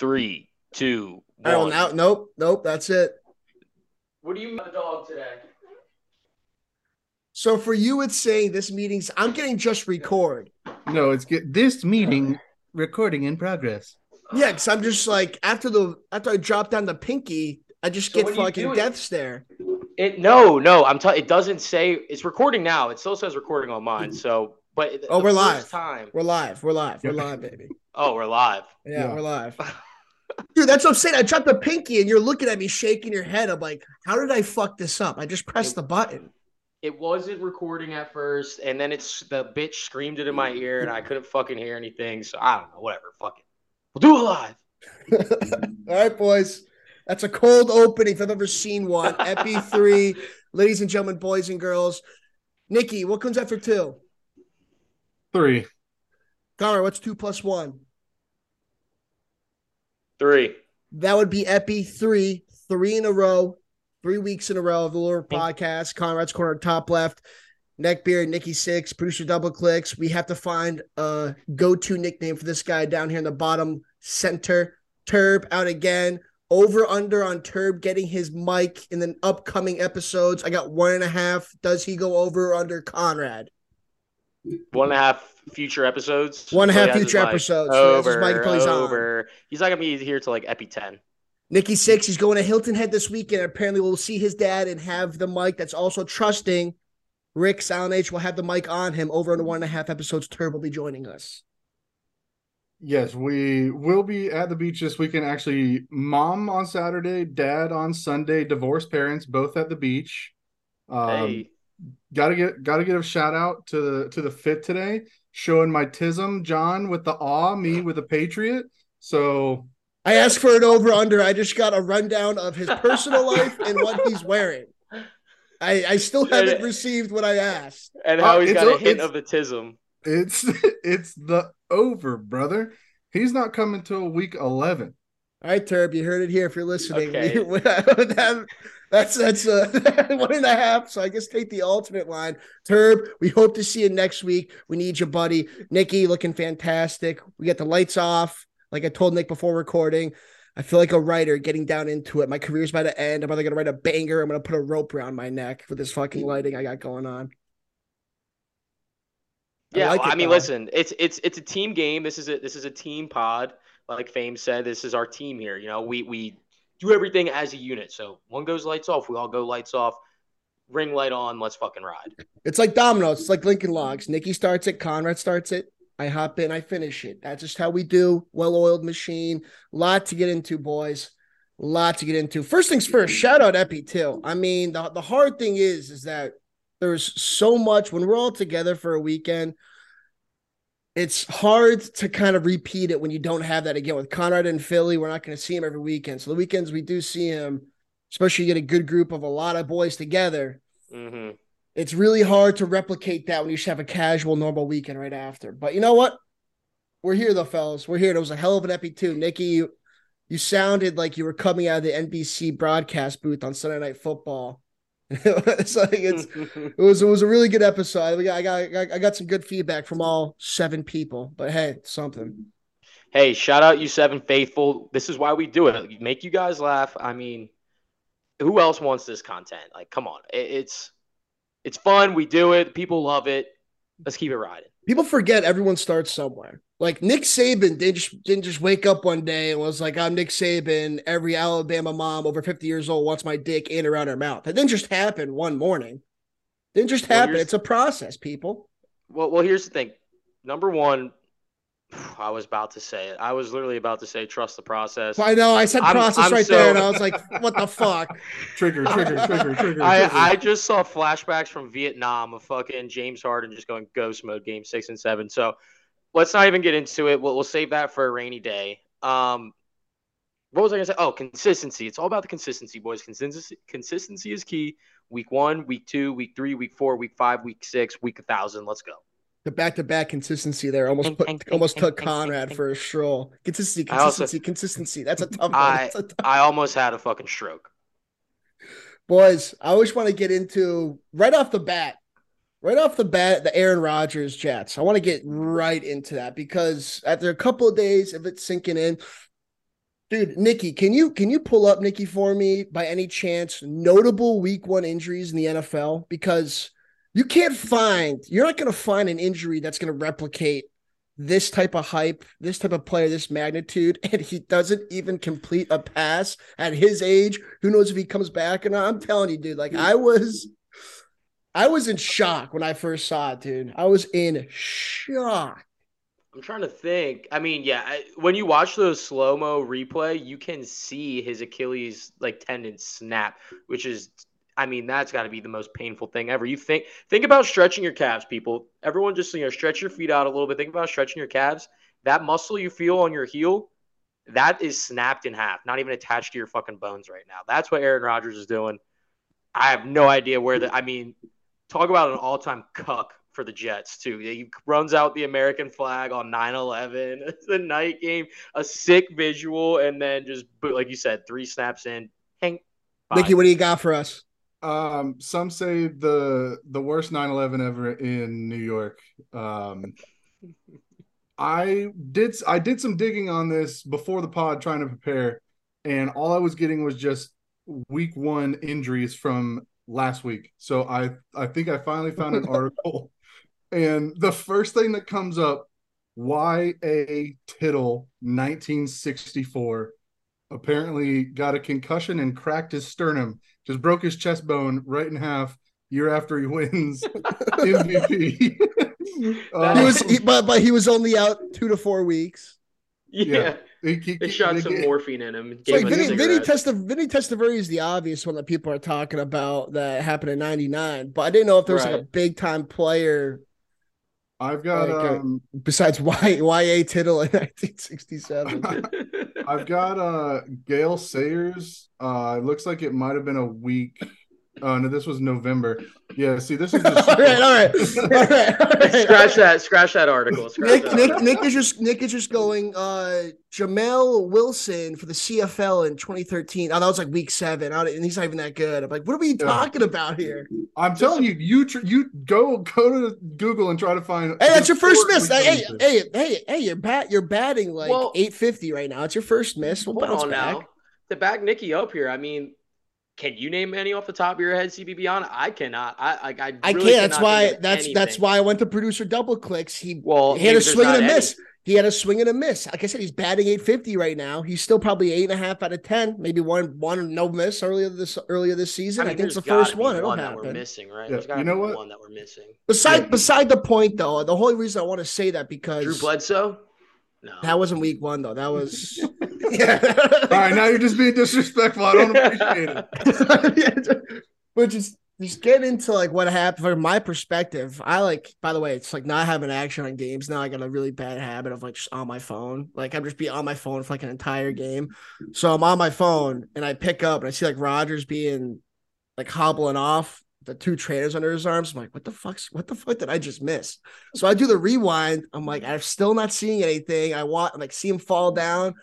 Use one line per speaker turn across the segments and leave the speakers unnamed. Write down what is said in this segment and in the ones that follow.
Three, two,
All right, well, now, nope, nope, that's it.
What do you mean the dog today?
So for you, it's saying this meeting's. I'm getting just record.
No, it's get this meeting recording in progress.
Yeah, because I'm just like after the after I drop down the pinky, I just
So
get
what are you
fucking
doing?
death stare.
It no, no. I'm telling. It doesn't say it's recording now. It still says recording on mine. So, but
Oh,
the
we're
first
live.
Time.
We're live. We're live. We're live, baby.
Oh, we're live.
Yeah,
Yeah.
we're live. Dude, that's what I'm saying. I dropped the pinky and you're looking at me shaking your head. I'm like, how did I fuck this up? I just pressed the button.
It wasn't recording at first, and then it's the bitch screamed it in my ear, and I couldn't fucking hear anything. So I don't know. Whatever. Fuck it. We'll do it live.
All right, boys. That's a cold opening if I've ever seen one. Epi three, ladies and gentlemen, boys and girls. Nikki, what comes after two?
Three.
Connor, what's two plus one?
Three.
That would be Epi three, three in a row, three weeks in a row of the Lure podcast. Conrad's corner, top left. Neckbeard, Nikki six, producer double clicks. We have to find a go-to nickname for this guy down here in the bottom center. Turb out again. Over under on Turb getting his mic in the upcoming episodes. I got one and a half. Does he go over or under Conrad?
One and a half future episodes.
One and a
Until
half
he has his
future
mic.
episodes. So he
Over.
he's on.
over. He's not gonna be here till like Epi ten.
Nikki Six, he's going to Hilton Head this weekend. Apparently, we'll see his dad and have the mic that's also trusting. Rick Silent H will have the mic on him over under one and a half episodes. Turb will be joining us.
Yes, we will be at the beach this weekend. Actually, mom on Saturday, dad on Sunday, divorced parents both at the beach. Um,
hey.
Gotta get gotta give a shout out to the to the fit today, showing my tism, John with the awe, me with the patriot. So
I asked for an over under. I just got a rundown of his personal life and what he's wearing. I, I still haven't received what I asked.
And how
Uh,
he's
it's
got a
o-
hint of the tism.
it's it's the over, brother. He's not coming till week eleven.
All right, Turb, you heard it here if you're listening.
Okay.
That- that's that's uh, one and a half. So I guess take the alternate line. Turb, we hope to see you next week. We need you, buddy. Nikki looking fantastic. We got the lights off. Like I told Nick before recording, I feel like a writer getting down into it. My career's about to end. I'm either gonna write a banger. I'm gonna put a rope around my neck with this fucking lighting I got going on. I
Yeah,
like
well,
it,
I mean,
though.
listen, it's it's it's a team game. This is a this is a team pod. Like Fame said, this is our team here. You know, we we do everything as a unit. So one goes lights off, we all go lights off. Ring light on, let's fucking ride.
It's like dominoes. It's like Lincoln Logs. Nikki starts it. Conrad starts it. I hop in. I finish it. That's just how we do. Well-oiled machine. Lot to get into, boys. Lot to get into. First things first. Shout out Epi too. I mean, the the hard thing is, is that there's so much when we're all together for a weekend. It's hard to kind of repeat it when you don't have that again. With Conrad and Philly, we're not going to see him every weekend. So the weekends we do see him, especially you get a good group of a lot of boys together
hmm
it's really hard to replicate that when you just have a casual, normal weekend right after. But you know what? We're here though, fellas. We're here. It was a hell of an epi too. Nikki, you, you sounded like you were coming out of the NBC broadcast booth on Sunday Night Football. it's like it's it was it was a really good episode. We got, I got I got some good feedback from all seven people. But hey, something.
hey, shout out you seven faithful. This is why we do it. Make you guys laugh. I mean, who else wants this content? Like, come on, it, it's it's fun. We do it. People love it. Let's keep it riding.
People forget everyone starts somewhere. Like Nick Saban didn't just, didn't just wake up one day and was like, I'm Nick Saban. Every Alabama mom over 50 years old wants my dick in around her mouth. It didn't just happen one morning. Didn't just
Well,
happen.
here's-
It's a process, people.
Well, well, here's the thing. Number one, I was about to say it. I was literally about to say trust the process.
I know I said
I'm-
process
I'm
right
so-
there, and I was like, what the fuck?
Trigger, trigger, trigger, trigger.
I. I just saw flashbacks from Vietnam of fucking James Harden just going ghost mode game six and seven. So let's not even get into it. We'll, we'll save that for a rainy day. Um, what was I gonna say? Oh, consistency. It's all about the consistency, boys. Consistency, consistency is key. Week one, week two, week three, week four, week five, week six, week a thousand. Let's go.
The back to back consistency there almost put,
ting, ting,
almost
ting,
took
ting,
Conrad
ting,
for a stroll. Consistency,
I also-
consistency, consistency. That's a tough one.
I-
tough
I almost had a fucking stroke.
Boys, I always want to get into right off the bat, right off the bat, the Aaron Rodgers Jets. I want to get right into that because after a couple of days of it sinking in, Dude, Nikki, can you can you pull up Nikki for me by any chance notable week one injuries in the NFL? Because you can't find you're not going to find an injury that's going to replicate this type of hype, this type of player, this magnitude, and he doesn't even complete a pass at his age. Who knows if he comes back or not? I'm telling you, dude. Like I was, I was in shock when I first saw it, dude. I was in shock.
I'm trying to think. I mean, yeah, I, when you watch the slow mo replay, you can see his Achilles like tendon snap, which is, I mean, that's got to be the most painful thing ever. You think think about stretching your calves, people. Everyone, just you know, stretch your feet out a little bit. Think about stretching your calves. That muscle you feel on your heel, that is snapped in half, not even attached to your fucking bones right now. That's what Aaron Rodgers is doing. I have no idea where the. I mean, talk about an all time cuck for the Jets too. He runs out the American flag on 9/11. It's a night game, a sick visual, and then just like you said, three snaps in. Hang.
Nikki, what do you got for us?
Um, some say the the worst 9/11 ever in New York. Um, I did I did some digging on this before the pod, trying to prepare, and all I was getting was just week one injuries from last week. So I I think I finally found an article and the first thing that comes up, Y.A. Tittle, 1964, apparently got a concussion and cracked his sternum, just broke his chest bone right in half year after he wins MVP.
um, he was, he, but, but he was only out two to four weeks.
Yeah. yeah. He, he, they shot they, some they, morphine in him.
Like Vinny, Vinny, Testa, Vinny Testaverde is the obvious one that people are talking about that happened in '99, but I didn't know if there was right. like a big time player
I've got like, uh, um
besides Y YA Tittle in 1967.
I've got uh Gale Sayers. Uh it looks like it might have been a week. Oh no, this was November. Yeah, see, this is
just... all right, all right, all right, all
right. Scratch that, scratch that article. Scratch
Nick,
that
Nick, article. Nick is just Nick is just going. Uh, Jamel Wilson for the CFL in 2013. Oh, that was like week seven, and he's not even that good. I'm like, what are we talking yeah. about here?
I'm telling you, you tr- you go go to Google and try to find.
Hey, that's your first miss. Hey, hey, hey, hey, you're bat, you're batting like well, 850 right now. It's your first miss. We'll bounce back. Now.
To back Nikki up here, I mean, can you name any off the top of your head, CBB? On I cannot. I I, I,
I can't. That's why. That's anything. that's why I went to producer double clicks. He well, he had a swing and a miss. He had a swing and a miss. Like I said, he's batting 850 right now. He's still probably eight and a half out of ten, maybe one one no miss earlier this earlier this season. I, mean, I think it's the first one. It'll happen.
That we're missing, right? Yeah, you know what? One that we're missing.
Beside yeah. beside the point though, the whole reason I want to say that because
Drew Bledsoe.
No. That wasn't week one though. That was
yeah. All right, now you're just being disrespectful. I don't appreciate
it. but just just get into like what happened from my perspective. I like, by the way, it's like not having action on games. Now I got a really bad habit of like just on my phone. Like I'm just be on my phone for like an entire game. So I'm on my phone and I pick up and I see like Rodgers being like hobbling off the two trainers under his arms. I'm like, what the fuck's what the fuck did I just miss? So I do the rewind. I'm like, I'm still not seeing anything. I want like see him fall down.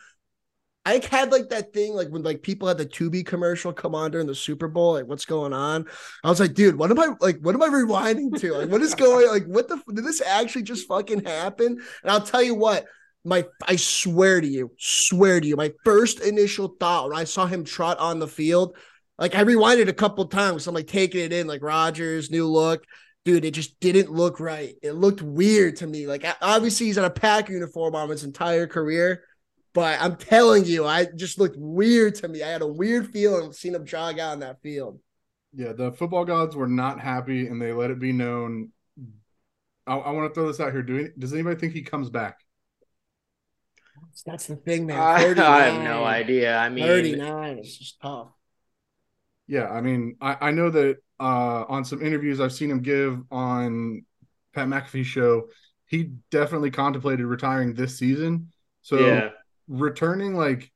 I had like that thing like when like people had the Tubi commercial come on during the Super Bowl, like what's going on? I was like, dude, what am I like? What am I rewinding to? Like, what is going? Like, what the did this actually just fucking happen? And I'll tell you what, my I swear to you, swear to you, my first initial thought when I saw him trot on the field, like I rewinded a couple times. So I'm like taking it in, like Rodgers, new look. Dude, it just didn't look right. It looked weird to me. Like obviously he's in a pack uniform on his entire career but I'm telling you, I just looked weird to me. I had a weird feeling seeing him jog out in that field.
Yeah, the football gods were not happy, and they let it be known. I, I want to throw this out here. Do does anybody think he comes back?
That's the thing, man.
I, I have no idea. I mean,
39 is just tough.
Yeah, I mean, I, I know that uh, on some interviews I've seen him give on Pat McAfee's show, he definitely contemplated retiring this season. So yeah. returning like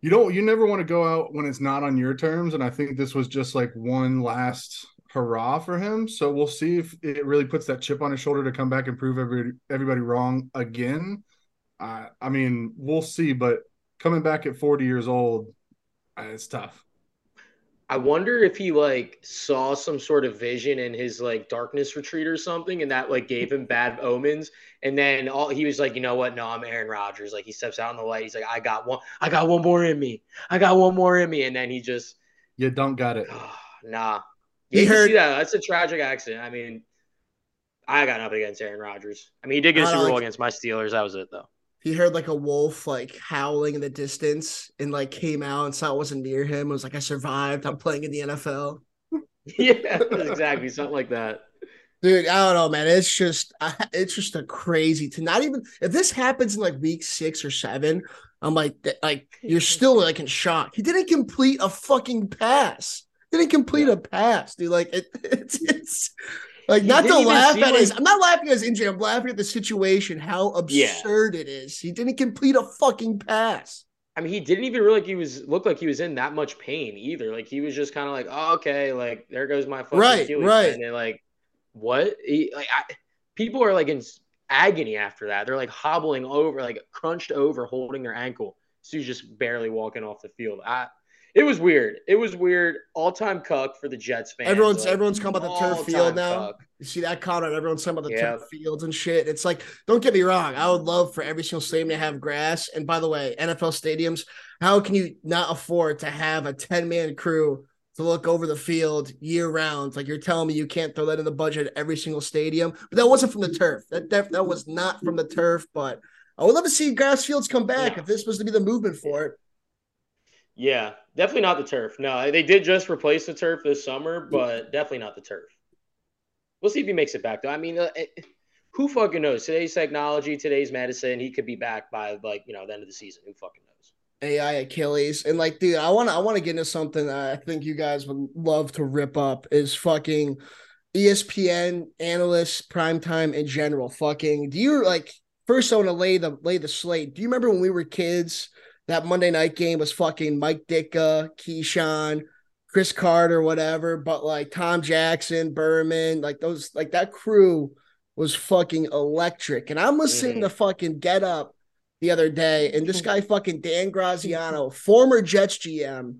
you don't you never want to go out when it's not on your terms and i think this was just like one last hurrah for him. So we'll see if it really puts that chip on his shoulder to come back and prove everybody everybody wrong again. Uh, i mean we'll see but coming back at 40 years old uh, it's tough
I wonder if he like saw some sort of vision in his like darkness retreat or something, and that like gave him bad omens. And then all he was like, you know what? No, I'm Aaron Rodgers. Like he steps out in the light. He's like, I got one. I got one more in me. I got one more in me. And then he just,
You don't got it.
Ah, nah.
He
You
heard-
that? That's a tragic accident. I mean, I got nothing against Aaron Rodgers. I mean, he did get a Super Bowl
like-
against my Steelers. That was it though.
He heard like a wolf like howling in the distance and like came out and saw it wasn't near him. It was like, I survived. I'm playing in the NFL.
yeah, exactly. Something like that.
Dude, I don't know, man. It's just, it's just a crazy to not even if this happens in like week six or seven. I'm like, like you're still like in shock. He didn't complete a fucking pass. Didn't complete a pass, dude. Like it, it's, it's like
He
not to laugh at his.
like-
I'm not laughing at his injury. I'm laughing at the situation. How
Yeah.
absurd it is. He didn't complete a fucking pass.
I mean, he didn't even really like he was look like he was in that much pain either. Like he was just kind of like, oh, okay, like there goes my fucking
Right,
Achilles.
right.
And they're like, what? He, like I, people are like in agony after that. They're like hobbling over, like crunched over, holding their ankle. So he's just barely walking off the field. I, it was weird. It was weird. All time cuck for the Jets fans.
Everyone's
like,
everyone's talking about the turf field now.
cuck.
You see that, Conrad? Everyone's talking about the
Yeah.
turf fields and shit. It's like, don't get me wrong. I would love for every single stadium to have grass. And by the way, NFL stadiums, how can you not afford to have a 10 man crew to look over the field year round? Like you're telling me you can't throw that in the budget at every single stadium. But that wasn't from the turf. That that, that was not from the turf. But I would love to see grass fields come back
Yeah.
if this was to be the movement for it.
Yeah, definitely not the turf. No, they did just replace the turf this summer, but definitely not the turf. We'll see if he makes it back though. I mean, uh, it, who fucking knows? Today's technology, today's medicine, he could be back by like you know the end of the season. Who fucking knows?
AI Achilles. And like, dude, I want to I want to get into something that I think you guys would love to rip up is fucking ESPN analysts, primetime in general. Fucking, do you like first I want to lay the lay the slate. Do you remember when we were kids? That Monday night game was fucking Mike Ditka, Keyshawn, Cris Carter, whatever. But like Tom Jackson, Berman, like those, like that crew was fucking electric. And I'm listening
Mhm.
to fucking Get Up the other day, and this guy fucking Dan Graziano, former Jets GM,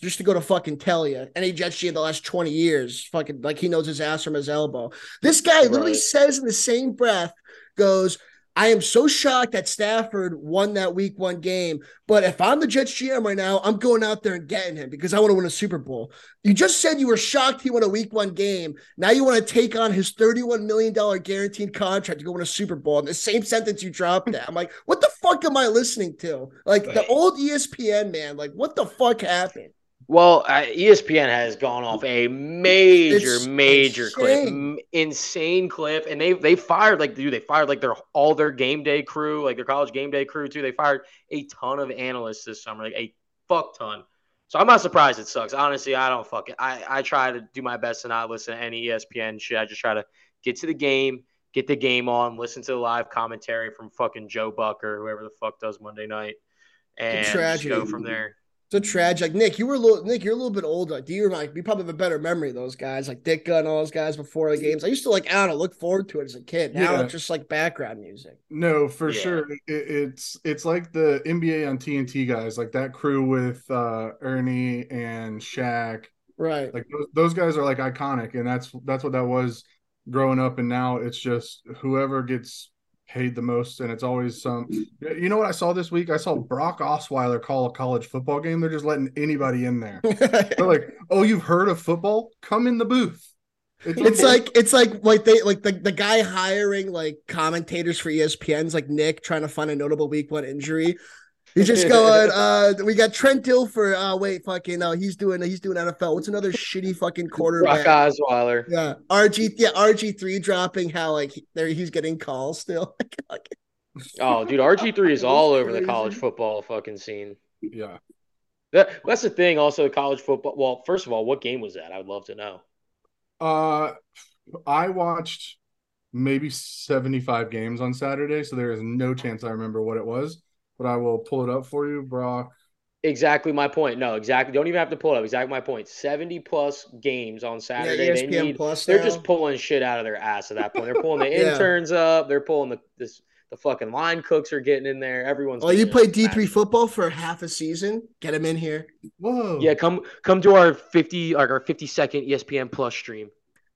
just to go to fucking tell you, any Jets GM the last 20 years, fucking like he knows his ass from his elbow. This guy literally
Right.
says in the same breath, goes, I am so shocked that Stafford won that week one game. But if I'm the Jets GM right now, I'm going out there and getting him because I want to win a Super Bowl. You just said you were shocked he won a week one game. Now you want to take on his $31 million guaranteed contract to go win a Super Bowl. In the same sentence you dropped that. I'm like, what the fuck am I listening to? Like the old ESPN man, like what the fuck happened?
Well, uh, ESPN has gone off a major,
It's
major clip,
insane.
M- insane clip, and they they fired like dude, they fired like their all their game day crew, like their college game day crew too. They fired a ton of analysts this summer, like a fuck ton. So I'm not surprised it sucks. Honestly, I don't fuck it. I I try to do my best to not listen to any ESPN shit. I just try to get to the game, get the game on, listen to the live commentary from fucking Joe Buck or whoever the fuck does Monday night, and go from there.
It's a tragic. Like Nick, you were a little Nick, you're a little bit older. Do you like you probably have a better memory of those guys, like Ditka and all those guys before the games? I used to like I don't know, look forward to it as a kid. Now
Yeah.
it's just like background music.
No, for
Yeah.
sure. It, it's it's like the NBA on TNT guys, like that crew with uh Ernie and Shaq.
Right.
Like those, those guys are like iconic, and that's that's what that was growing up. And now it's just whoever gets paid the most, and it's always some. You know what I saw this week? I saw Brock Osweiler call a college football game. They're just letting anybody in there. They're like, "Oh, you've heard of football? Come in the booth."
it's like it's like like they like the, the guy hiring like commentators for ESPN's like Nick trying to find a notable week one injury. He's just going, uh, we got Trent Dilfer. Uh, wait, fucking, no, he's doing, he's doing NFL. What's another shitty fucking quarterback?
Brock
quarterback?
Osweiler.
Yeah, RG, yeah, RG three dropping. How like he- there he's getting calls still.
Oh, dude, RG three is all over the college football fucking scene.
yeah.
That, that's the thing. Also, college football. Well, first of all, what game was that? I would love to know.
Uh, I watched maybe 75 games on Saturday, so there is no chance I remember what it was, but I will pull it up for you, Brock.
Exactly my point. No, exactly. Don't even have to pull it up. Exactly my point. Seventy plus games on
yeah,
Saturday. they
ESPN
need.
Plus.
They're
now.
just pulling shit out of their ass at that point. They're pulling the
Yeah.
interns up. They're pulling the this, The fucking line cooks are getting in there. Everyone's.
Oh, you
getting
played D three football for half a season. Get him in here,
Whoa.
Yeah, come come to our fifty like our fifty second ESPN Plus stream.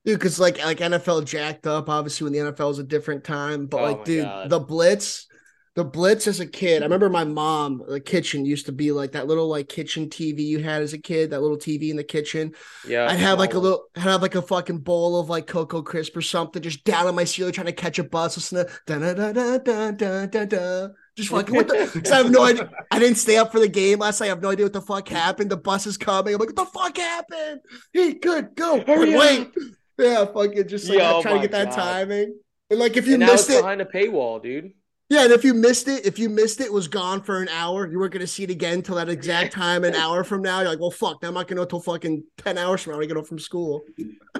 dude. Because like like NFL jacked up. Obviously, when the NFL is a different time. But
Oh
like, dude,
God.
the blitz, the blitz as a kid. I remember my mom. The kitchen used to be like that little like kitchen TV you had as a kid. That little TV in the kitchen.
Yeah,
I'd have like a little, I'd have like a fucking bowl of like Cocoa Crisp or something, just down on my ceiling trying to catch a bus, listening to da da da da da da da da. Just fucking what the? I have no idea. I didn't stay up for the game last night. I have no idea what the fuck happened. The bus is coming. I'm like, what the fuck happened? Hey, good, go.
Hurry
wait,
up.
yeah, fucking just like
Yo,
trying to get that
God.
timing. And like if you
and now
missed
it's
it,
behind a paywall, dude.
Yeah, and if you missed it, if you missed it, it was gone for an hour. You weren't gonna see it again until that exact time, an hour from now. You're like, well, fuck, now I'm not gonna know until fucking ten hours from now. I get up from school.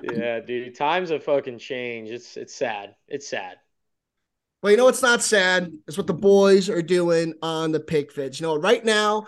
yeah, dude. Times have fucking changed. It's it's sad. It's sad.
Well, you know what's not sad? It's what the boys are doing on the pick vids. You know, right now,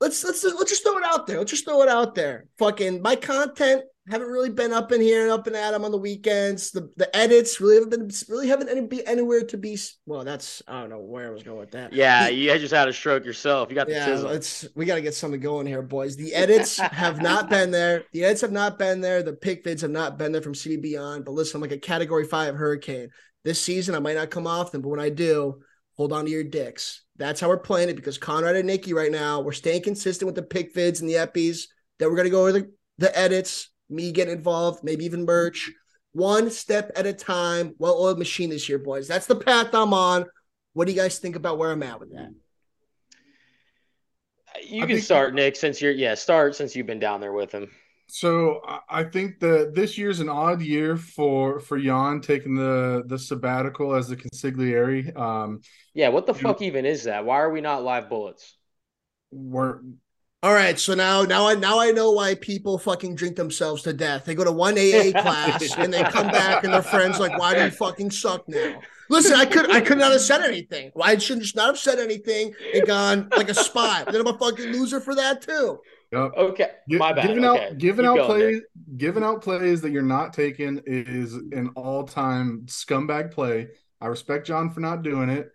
let's let's let's just throw it out there. Let's just throw it out there. Fucking my content haven't really been up in here and up and at 'em on the weekends. The the edits really haven't been really haven't any, be anywhere to be. Well, that's I don't know where I was going with that.
Yeah, you just had a stroke yourself. You got the
yeah,
tizzle.
it's we got to get something going here, boys. The edits have not been there. The edits have not been there. The pick vids have not been there from CBB Yon. But listen, I'm like a Category Five hurricane this season. I might not come often, but when I do, hold on to your dicks. That's how we're playing it because Conrad and Nikki right now we're staying consistent with the pick vids and the eppies. Then we're gonna go over the the edits, me getting involved, maybe even merch. One step at a time. Well-oiled machine this year, boys. That's the path I'm on. What do you guys think about where I'm at with that?
you
I
can start, Nick, since you're yeah, start since you've been down there with him.
So I- I think that this year's an odd year for for Jan taking the the sabbatical as the consigliere. Um,
Yeah, what the
You-
fuck even is that? Why are we not live bullets?
we're
All right, so now now I now I know why people fucking drink themselves to death. They go to one AA class and they come back and their friends like, why do you fucking suck now? Listen, I could I could not have said anything. Why I should just not have said anything and gone like a spy. Then I'm a fucking loser for that too.
yep.
Okay, my bad.
Giving
okay.
out giving
Keep
out plays
Nick.
giving out plays that you're not taking is an all time scumbag play. I respect John for not doing it.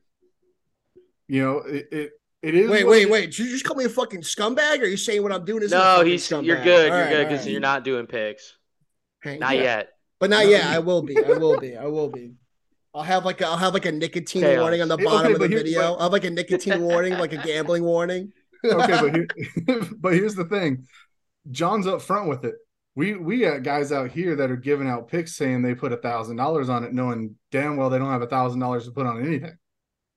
You know it it, it is.
Wait, wait,
it-
wait. Did you just call me a fucking scumbag? Or are you saying what I'm doing is
No, he's you're good. You're good because you're not doing picks. Not yet.
But not
No,
yet. I will be. I will be. I will be. I'll have like a, I'll have like a nicotine
Chaos.
warning on the bottom
okay,
of the video.
but-
I'll have like a nicotine warning, like a gambling warning.
okay, but here, but here's the thing. John's up front with it. We we got guys out here that are giving out picks saying they put a thousand dollars on it, knowing damn well they don't have a thousand dollars to put on anything.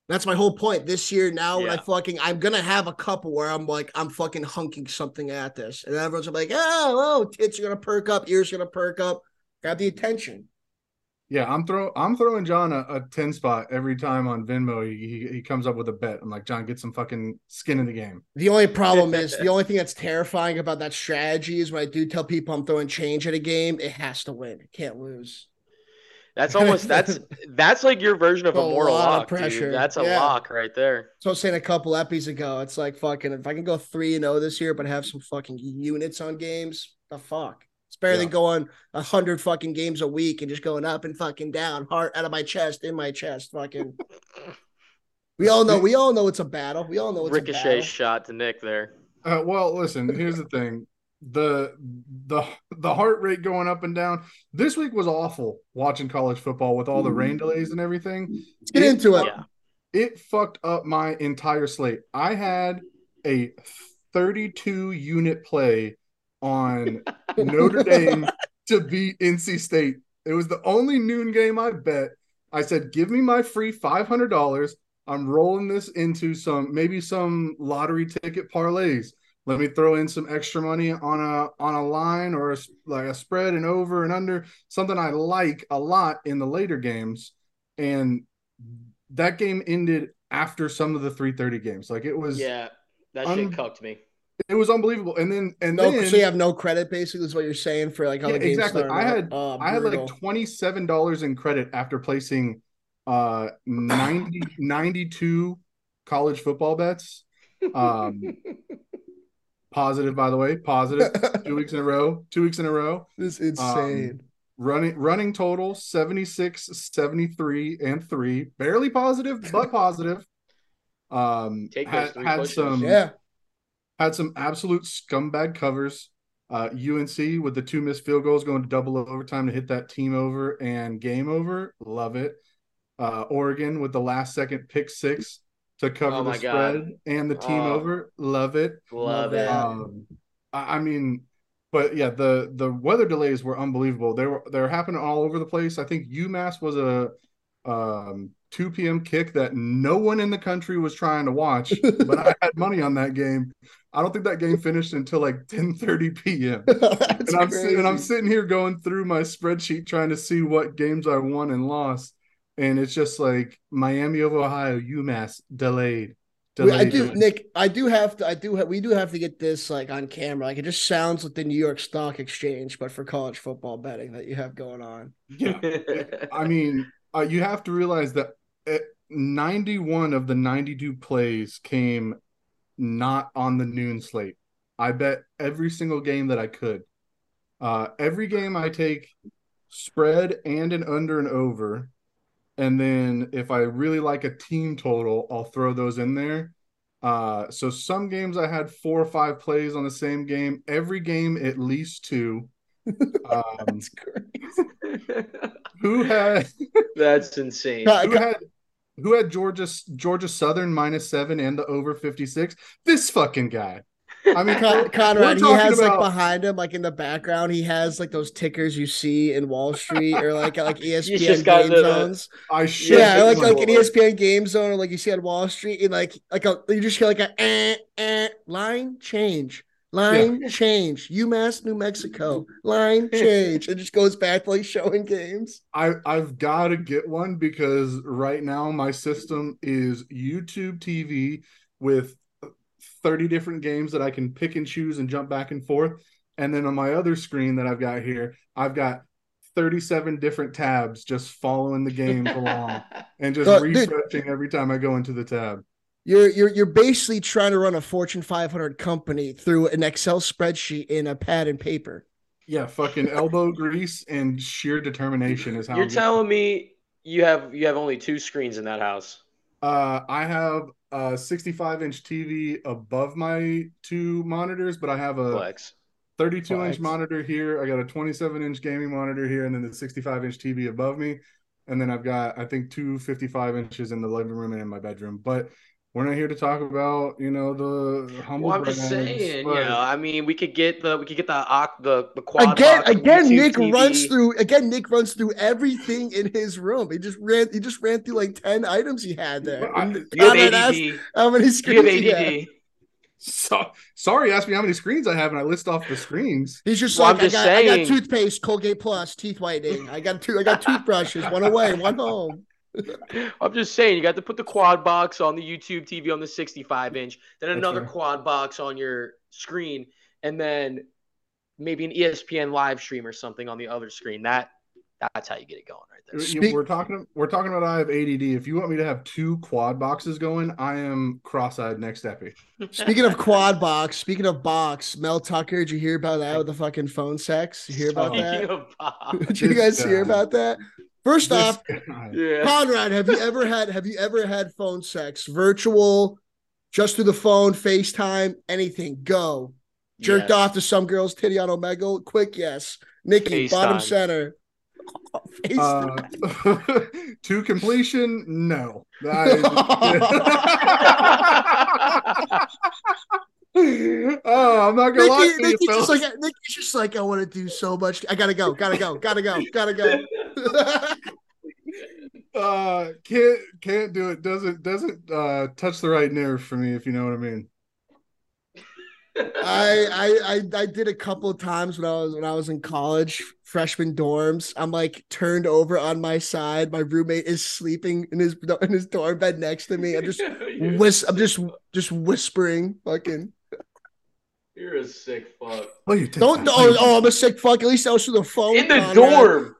That's my whole point. This year, now when I fucking I'm gonna have a couple where I'm like, I'm fucking hunking something at this, and everyone's like, oh, oh, tits are gonna perk up, ears are gonna perk up, Got the attention.
Yeah, I'm throw I'm throwing John a, a ten spot every time on Venmo. He, he he comes up with a bet. I'm like, John, get some fucking skin in the game.
The only problem is the only thing that's terrifying about that strategy is when I do tell people I'm throwing change at a game, it has to win, it can't lose.
That's almost that's that's like your version of a
A
mortal
lot of
lock,
pressure.
dude. That's a
Yeah.
lock right there.
So I was saying a couple eppies ago, it's like fucking if I can go three and zero this year, but have some fucking units on games, the fuck. It's better than going a hundred fucking games a week and just going up and fucking down, heart out of my chest, in my chest, fucking. We all know. We all know it's a battle. We all know it's a
Ricochet
battle.
shot to Nick there.
Uh, well, listen. Here's the thing. The the the heart rate going up and down. This week was awful watching college football with all the rain mm-hmm. delays and everything.
Let's get into it.
It fucked up my entire slate. I had a 32 unit play on Notre Dame to beat NC State. It was the only noon game I bet. I said, "Give me my free $500. I'm rolling this into some maybe some lottery ticket parlays. Let me throw in some extra money on a on a line or a, like a spread and over and under something I like a lot in the later games." And that game ended after some of the 330 games. Like it was
Yeah. That
Un-
shit cucked me.
it was unbelievable. And then and
No,
then
so you have no credit, basically, is what you're saying for like how
Yeah,
the game's
exactly. I had-
Oh,
I had like $27 in credit after placing uh 90 92 college football bets. Um positive by the way, positive. Two weeks in a row, two weeks in a row.
this is insane.
running running total 76, 73, and three. Barely positive, but positive. Um,
Take
had,
three
had
pushes.
some
Yeah.
had some absolute scumbag covers. Uh, UNC with the two missed field goals going to double overtime to hit that team over and game over. Love it. Uh, Oregon with the last second pick six to cover
Oh
the
my God.
spread and the team
Oh.
over. Love it.
Love it.
Um, I, I mean, but yeah, the the weather delays were unbelievable. They were they're happening all over the place. I think UMass was a um 2 p.m. kick that no one in the country was trying to watch, but I had money on that game. I don't think that game finished until like 10:30 p.m. And I'm and I'm sitting here going through my spreadsheet trying to see what games I won and lost, and it's just like Miami of Ohio, UMass delayed.
We- I do,
delayed.
Nick. I do have to. I do. Have, we do have to get this like on camera. Like it just sounds like the New York Stock Exchange, but for college football betting that you have going on.
Yeah, I mean, uh, you have to realize that uh, 91 of the 92 plays came not on the noon slate. I bet every single game that I could. Uh, every game I take spread and an under and over. And then if I really like a team total, I'll throw those in there. Uh, so some games I had four or five plays on the same game. Every game at least two. Um,
That's great.
who had
That's insane.
Who had who had Georgia Georgia Southern minus seven and the over fifty six? This fucking guy. I mean,
Con- Conrad, he has like behind him, like in the background, he has like those tickers you see in Wall Street or like like ESPN game
the-
zones.
I should.
Yeah,
Yeah,
like like an. ESPN game zone or like you see on Wall Street, and like like a you just hear like a eh, eh, line change, line change, UMass New Mexico, line change. It just goes back to like showing games.
I I've got to get one because right now my system is YouTube TV with 30 different games that I can pick and choose and jump back and forth. And then on my other screen that I've got here, I've got 37 different tabs just following the games along and just
Uh, dude.
refreshing every time I go into the tab.
You're you're you're basically trying to run a Fortune 500 company through an Excel spreadsheet in a pad and paper.
Yeah, fucking elbow grease and sheer determination is how
You're
I'm-
telling me you have you have only two screens in that house.
Uh, I have a 65 inch TV above my two monitors, but I have a
Flex.
32 inch monitor here. I got a 27 inch gaming monitor here, and then the 65 inch TV above me. And then I've got, I think, two 55 inches in the living room and in my bedroom. But we're not here to talk about, you know, the humble.
Well, I'm just saying,
but-
you know, I mean, we could get the we could get the oc- the the quad
Again, again,
YouTube
Nick
TV.
runs through again. Nick runs through everything in his room. He just ran. He just ran through like ten items he had there.
I-
And
You have
Conrad asked
ADD.
how many
You
screens
have
he had.
ADD.
So, sorry, ask me how many screens I have, and I list off the screens.
He's just
Well,
like,
I'm just
I, got, I got toothpaste, Colgate Plus, teeth whitening. I got two. I got toothbrushes. One away, one home.
I'm just saying, you got to put the quad box on the YouTube TV on the 65 inch, then another
fair.
quad box on your screen, and then maybe an ESPN live stream or something on the other screen. That that's how you get it going right there.
Speak-
we're talking. We're talking about. I have ADD. If you want me to have two quad boxes going, I am cross-eyed next epi.
Speaking of quad box, speaking of box, Mel Tucker, did you hear about that with the fucking phone sex? You hear about
Speaking
that?
of Bob,
Did you guys hear about that? First
This
off,
yeah.
Conrad, have you ever had have you ever had phone sex? Virtual, just through the phone, FaceTime, anything. Go. Jerked
Yes.
off to some girl's titty on Omegle? Quick yes. Nikki, bottom center. FaceTime.
Uh, to completion, no. I- oh, I'm not gonna lie
Nikki,
to you,
just like Nikki's just like I want to do so much. I gotta go, gotta go, gotta go, gotta go.
uh, can't can't do it. Doesn't doesn't uh touch the right nerve for me, if you know what I mean.
I, I I I did a couple of times when I was when I was in college, freshman dorms. I'm like turned over on my side. My roommate is sleeping in his in his dorm bed next to me. I'm just
you're,
whis- I'm just just whispering, fucking.
You're a sick fuck.
Oh, you take
Don't oh,
that.
oh, oh I'm a sick fuck. At least I was through the phone.
In the
Conrad.
dorm.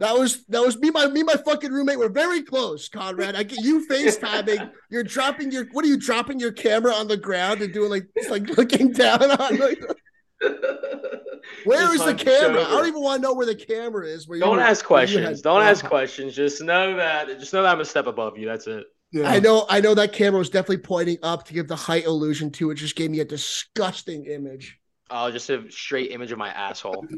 That was that was me. My me, my fucking roommate were very close, Conrad. I get you FaceTiming. You're dropping your what are you dropping your camera on the ground and doing like just like looking down on like Where
Just
is the camera? I don't even want to know where the camera is. Where you
Don't
were-
ask
where you
questions.
had-
Don't ask questions. Just know that. Just know that I'm a step above you. That's it.
Yeah.
I know, I know that camera was definitely pointing up to give the height illusion to it. Just gave me a disgusting image.
Oh, just a straight image of my asshole.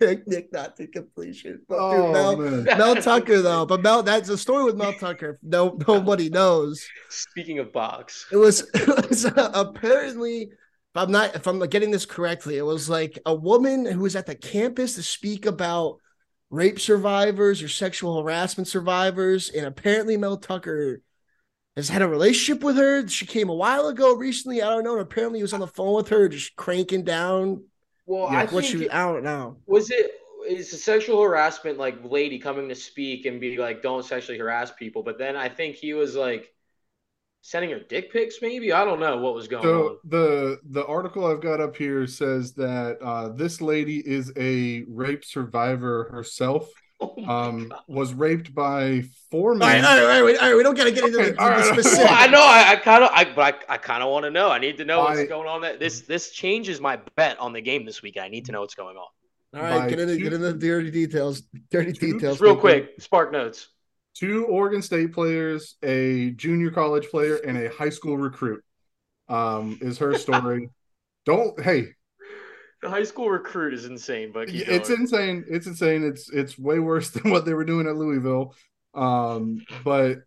Nick, Nick, not to completion. But
Oh
dude, Mel,
man.
Mel Tucker though, but Mel, that's a story with Mel Tucker. No, nobody knows.
Speaking of box,
It was, it was uh, apparently, if I'm not, if I'm getting this correctly, it was like a woman who was at the campus to speak about rape survivors or sexual harassment survivors, and apparently Mel Tucker has had a relationship with her. She came a while ago, recently. I don't know. And apparently, he was on the phone with her, just cranking down
well,
Yeah,
I
what
think
she. I don't know.
was it is a sexual harassment like lady coming to speak and be like, don't sexually harass people. But then I think he was like sending her dick pics. Maybe I don't know what was going on.
The the article I've got up here says that uh, this lady is a rape survivor herself.
Oh
Um,
God.
was raped by four men.
all right, all right, wait, all right. We don't got to get into
Okay,
the,
all
the
right,
specifics.
Well, I know. I, I kind of. I but I, I kind of want to know. I need to know
By-
what's going on. That this this changes my bet on the game this week. I need to know what's going on.
All right, get into
two-
get into the dirty details. Dirty
two-
details.
Just real
people.
quick, spark notes.
Two Oregon State players, a junior college player, and a high school recruit. Um, is her story. Don't hey,
The high school recruit is insane, but
it's
going.
insane. It's insane. It's it's way worse than what they were doing at Louisville. Um, but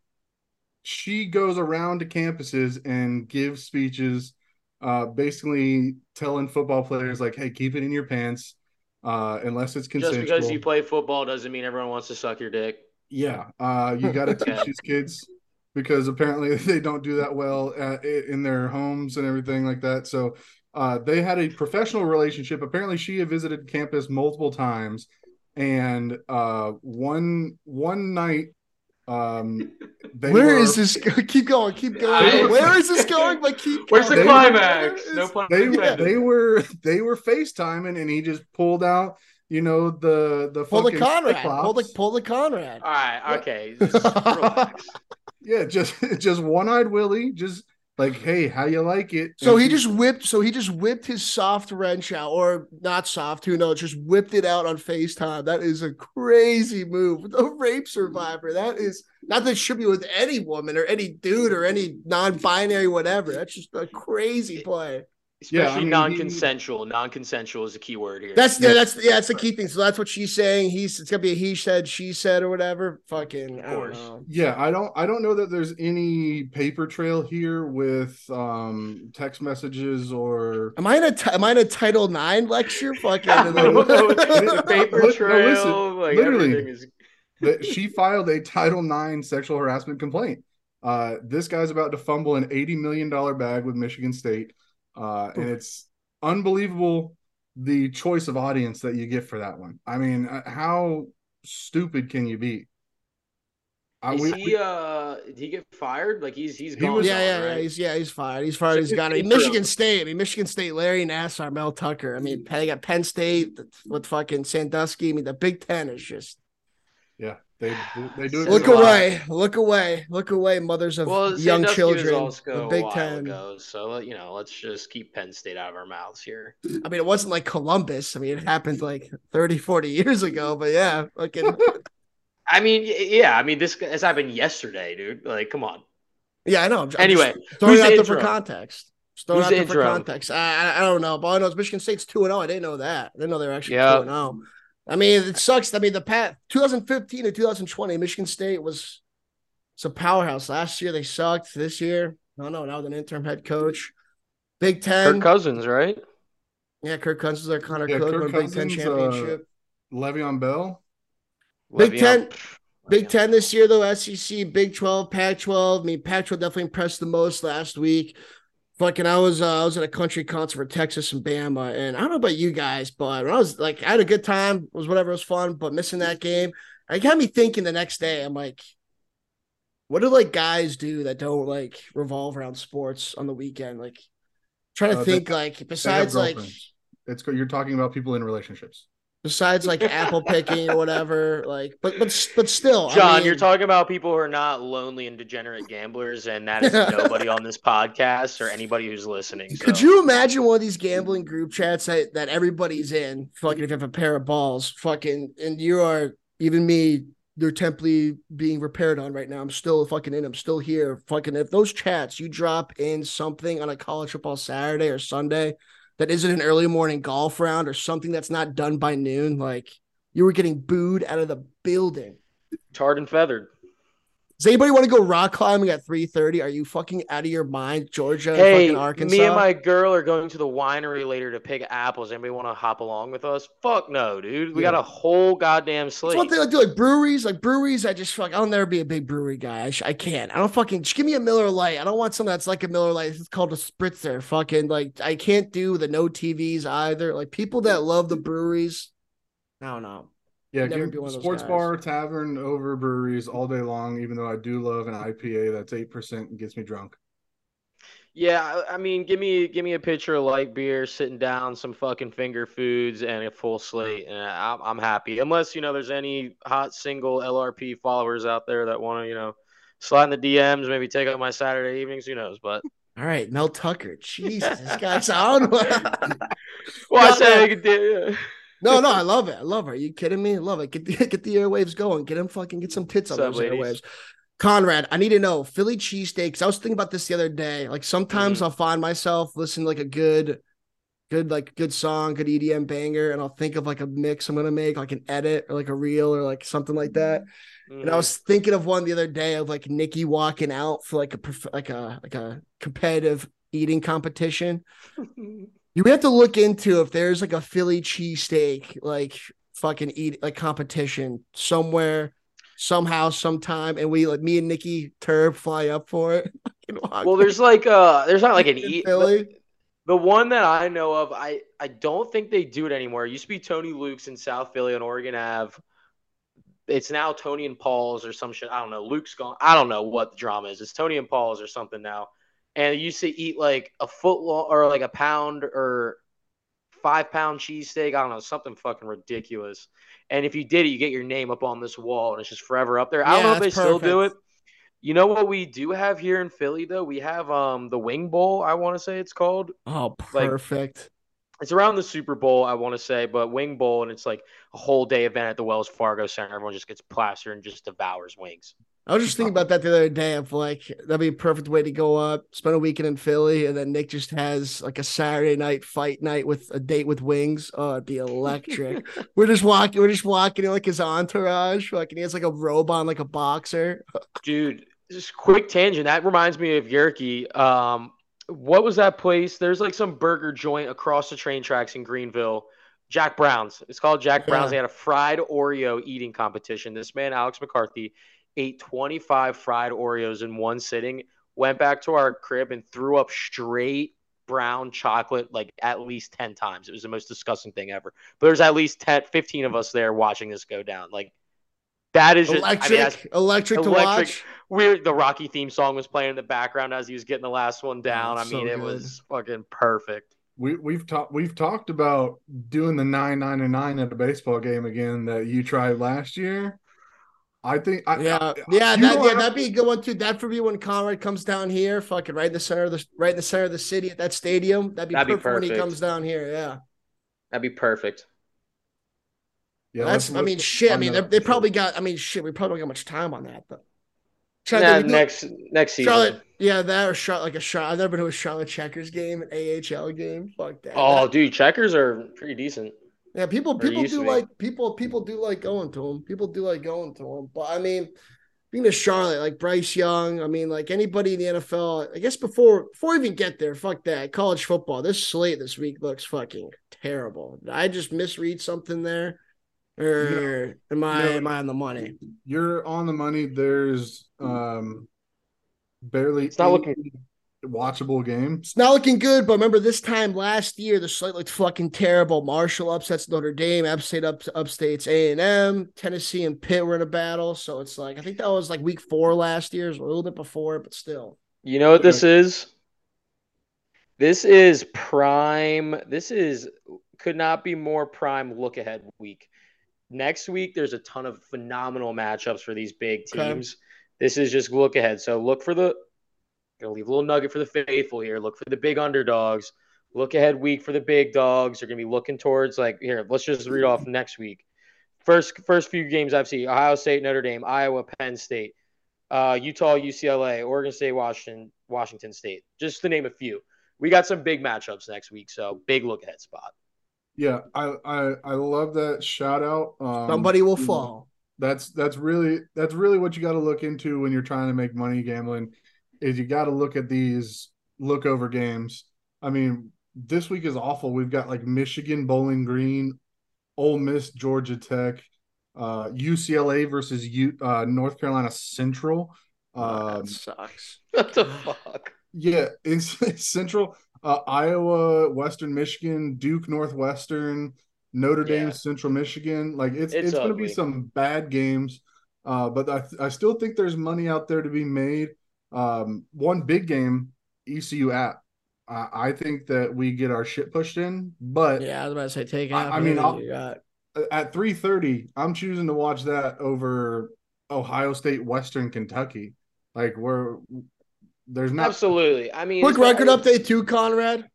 she goes around to campuses and gives speeches, uh, basically telling football players like, "Hey, keep it in your pants, uh, unless it's consensual."
Just because you play football doesn't mean everyone wants to suck your dick.
Yeah, uh, you got to teach these kids because apparently they don't do that well uh, i- in their homes and everything like that. So uh, they had a professional relationship. Apparently, she had visited campus multiple times, and uh, one one night, um, they
Where
were,
is this? go- Keep going. Keep going. Where is this going? But keep.
Where's the
going.
They-
climax? No pun
They
intended.
they were they were FaceTiming, and he just pulled out, you know, the the
Pull the
fucking
Conrad. Pull the
Cyclops.
pull the Conrad.
All right, okay. Just.
Yeah, just just one eyed Willie, just like, hey, how you like it?
So
And
he just whipped. So he just whipped his soft wrench out, or not soft. Who knows? Just whipped it out on Facetime. That is a crazy move. The rape survivor. That is not that it should be with any woman or any dude or any non-binary whatever. That's just a crazy play.
Especially
Yeah, I mean,
non-consensual. Non-consensual is a key word here.
That's
Yeah.
yeah. that's yeah. That's the key thing. So that's what she's saying. He's it's gonna be a he said, she said, or whatever. Fucking. I don't
course.
know.
Yeah, I don't I don't know that there's any paper trail here with um text messages or
Am I in a am I in a Title Nine lecture? Fucking.
the paper
No,
trail,
listen,
like
literally.
is.
that she filed a Title IX sexual harassment complaint. Uh, this guy's about to fumble an eighty million dollar bag with Michigan State, uh, and it's unbelievable the choice of audience that you get for that one. I mean, uh, how stupid can you be? I,
Is
we-
he? Uh, did he get fired? Like he's he's
He
gone.
was-
yeah,
now,
yeah, yeah.
right?
He's yeah, he's fired. He's fired. He's
he's
got I mean,
interim.
Michigan State. I mean, Michigan State. Larry Nassar, Mel Tucker. I mean, they got Penn State with fucking Sandusky. I mean, the Big Ten is just
yeah, they they do it.
look
a
away, look away, look away, mothers of
Well,
young
Sandusky
children. the Big
while
Ten.
ago, so uh, you know, let's just keep Penn State out of our mouths here.
I mean, it wasn't like Columbus. I mean, it happened like 30, 40 years ago. But yeah, fucking
I mean, yeah, I mean, this has happened yesterday, dude. Like, come on.
yeah, I know. I'm, I'm
Anyway,
just throwing
who's
it out
the
there for
interim?
context. Just throwing
Who's
it out
the
there for context. I, I I don't know, but I know it's Michigan State's two and zero. I didn't know that. I didn't know they were actually
Yeah.
two and zero. I mean, it sucks. I mean, the pat 2015 to 2020, Michigan State was it's a powerhouse. Last year they sucked. This year, no, no, now with an interim head coach. Big Ten,
Kirk Cousins, right?
yeah, Kirk Cousins is their Connor
Yeah,
Cook
Kirk
won a Big Ten
Cousins, uh,
championship.
Le'Veon Bell.
Big
Le'Veon-
Ten- Big Ten this year, though. SEC, Big Twelve, Pac twelve. I mean, Pac twelve definitely impressed the most last week. Fucking, I was uh, I was at a country concert for Texas and Bama, and I don't know about you guys, but I was like, I had a good time. It was whatever, it was fun. But missing that game, it got me thinking. The next day, I'm like, what do like guys do that don't like revolve around sports on the weekend? Like, trying to
Uh,
think like
They have
besides like
it's you're talking about people in relationships.
Besides like apple picking or whatever. Like, but but but still,
John,
I mean,
you're talking about people who are not lonely and degenerate gamblers, and that is nobody on this podcast or anybody who's listening. So.
Could you imagine one of these gambling group chats that, that everybody's in? Fucking, if you have a pair of balls, fucking, and you are even me. They're temporarily being repaired on right now. I'm still fucking in. I'm still here. Fucking, if those chats you drop in something on a college football Saturday or Sunday that isn't an early morning golf round or something that's not done by noon, like you were getting booed out of the building.
Tarred and feathered.
Does anybody want to go rock climbing at 3:30? Are you fucking out of your mind, Georgia?
Hey,
fucking Arkansas?
me and my girl are going to the winery later to pick apples. Anybody want to hop along with us? Fuck no, dude. We
Yeah.
got a whole goddamn slate.
That's one thing I do, like breweries, like breweries. I just fuck. I'll never be a big brewery guy. I, sh- I can't. I don't fucking. Just give me a Miller Lite. I don't want something that's like a Miller Lite. It's called a spritzer. Fucking like I can't do the no TVs either. Like people that love the breweries. I don't know.
Yeah,
Never be one of those
sports
guys.
bar, tavern over breweries all day long. Even though I do love an IPA that's eight percent and gets me drunk.
Yeah, I I mean, give me give me a pitcher of light beer, sitting down, some fucking finger foods, and a full slate, and I'm I'm happy. Unless you know there's any hot single LRP followers out there that want to you know slide in the DMs, maybe take up my Saturday evenings. Who knows? But
All right, Mel Tucker. Jesus, this guy's on.
well, I
No,
said
no.
I could do.
No, no, I love it. I love her. Are you kidding me? I love it. Get the get the airwaves going. Get him fucking get some tits on those
ladies?
airwaves. Conrad, I need to know Philly cheesesteaks. I was thinking about this the other day. Like sometimes
Mhm.
I'll find myself listening to like a good, good like good song, good EDM banger, and I'll think of like a mix I'm gonna make, like an edit or like a reel or like something like that. And I
Mhm.
was thinking of one the other day of like Nikki walking out for like a like a like a competitive eating competition. You have to look into if there's like a Philly cheesesteak like fucking eat like competition somewhere, somehow, sometime, and we like me and Nikki Turb fly up for it.
Well, there's like uh, there's not like an eat.
Philly.
The one that I know of, I I don't think they do it anymore. It used to be Tony Luke's in South Philly on Oregon Ave. It's now Tony and Paul's or some shit. I don't know. Luke's gone. I don't know what the drama is. It's Tony and Paul's or something now. And used to eat like a foot long or like a pound or five pound cheesesteak. I don't know, something fucking ridiculous. And if you did it, you get your name up on this wall and it's just forever up there. I don't know if they
that's
still do it. You know what we do have here in Philly though? We have um the Wing Bowl, I want to say it's called.
Oh,
Like-
perfect.
It's around the Super Bowl, I want to say, but Wing Bowl, and it's like a whole day event at the Wells Fargo Center. Everyone just gets plastered and just devours wings.
I was just thinking about that the other day. Of like that'd be a perfect way to go up, spend a weekend in Philly, and then Nick just has like a Saturday night fight night with a date with wings. Oh, it'd be electric. we're just walking, we're just walking in like his entourage. Fucking, he has like a robe on, like a boxer.
Dude, just quick tangent. That reminds me of Yerky. Um, what was that place? There's like some burger joint across the train tracks in Greenville. Jack Brown's. It's called Jack Brown's.
Yeah.
They had a fried Oreo eating competition. This man, Alex McCarthy, ate 25 fried Oreos in one sitting, went back to our crib and threw up straight brown chocolate like at least 10 times. It was the most disgusting thing ever. But there's at least 10, 15 of us there watching this go down. Like, that is just, I
Electric,
mean, that's
electric to
electric.
watch.
weird. The Rocky theme song was playing in the background as he was getting the last one down. I
so
mean, it
good.
was fucking perfect.
We we've talked we've talked about doing the nine nine and nine at a baseball game again that you tried last year. I think I,
Yeah,
I-
yeah, that, yeah, that'd be a good one too. That for me when Conrad comes down here, fucking right in the center of the right in the center of the city at that stadium. That'd be,
That'd be
perfect, when he comes down here. Yeah.
That'd be perfect.
yeah,
That's, I mean, shit. I mean,
that
they,
out
they
for
probably got. I mean, shit. We probably don't got much time on that, but
Nah,
Charlotte, we
next next season.
Charlotte, yeah, that or Charlotte, like a shot. I've never been to a Charlotte Checkers game, an AHL game. Fuck that.
Oh,
That-
dude, checkers are pretty decent.
Yeah. People, people do like people, people do like going to them. People do like going to them. But I mean, being to Charlotte, like Bryce Young, I mean, like anybody in the NFL. I guess before before we even get there, fuck that. College football. This slate this week looks fucking terrible. Did I just misread something there, or am I
No.
am I on the money?
You're on the money. There's um barely
It's not
any
looking-
watchable game.
It's not looking good, but remember this time last year, the slate looked fucking terrible. Marshall upsets Notre Dame, App State up upstates A and M, Tennessee and Pitt were in a battle. So it's like I think that was like week four last year, it was a little bit before, but still.
You know what this is? This is prime. This is could not be more prime look ahead week. Next week, there's a ton of phenomenal matchups for these big
Okay.
teams. This is just look ahead. So look for the gonna leave a little nugget for the faithful here. Look for the big underdogs. Look ahead week for the big dogs. They're gonna be looking towards like here. Let's just read off next week. First first few games I've seen: Ohio State, Notre Dame, Iowa, Penn State, uh, Utah, UCLA, Oregon State, Washington, Washington State. Just to name a few. We got some big matchups next week, so big look ahead spot.
Yeah, I I, I love that shout out. Um,
Somebody will fall.
That's that's really that's really what you got to look into when you're trying to make money gambling. Is you got to look at these look over games. I mean, this week is awful. We've got like Michigan, Bowling Green, Ole Miss, Georgia Tech, uh, UCLA versus U, uh, North Carolina Central. Um,
that sucks.
What the fuck?
yeah, it's Central, uh, Iowa, Western Michigan, Duke, Northwestern, Notre Dame,
Yeah.
Central Michigan. Like it's
It's
it's, going to be some bad games, uh, but I I still think there's money out there to be made. Um, one big game, ECU at. I I think that we get our shit pushed in, but
Yeah, I was about to say take
I- I mean,
of
I'll-
it, you got-
at 3:30, I'm choosing to watch that over Ohio State, Western Kentucky. Like we're there's not
Absolutely. I mean,
quick
it's-
record update too, Conrad.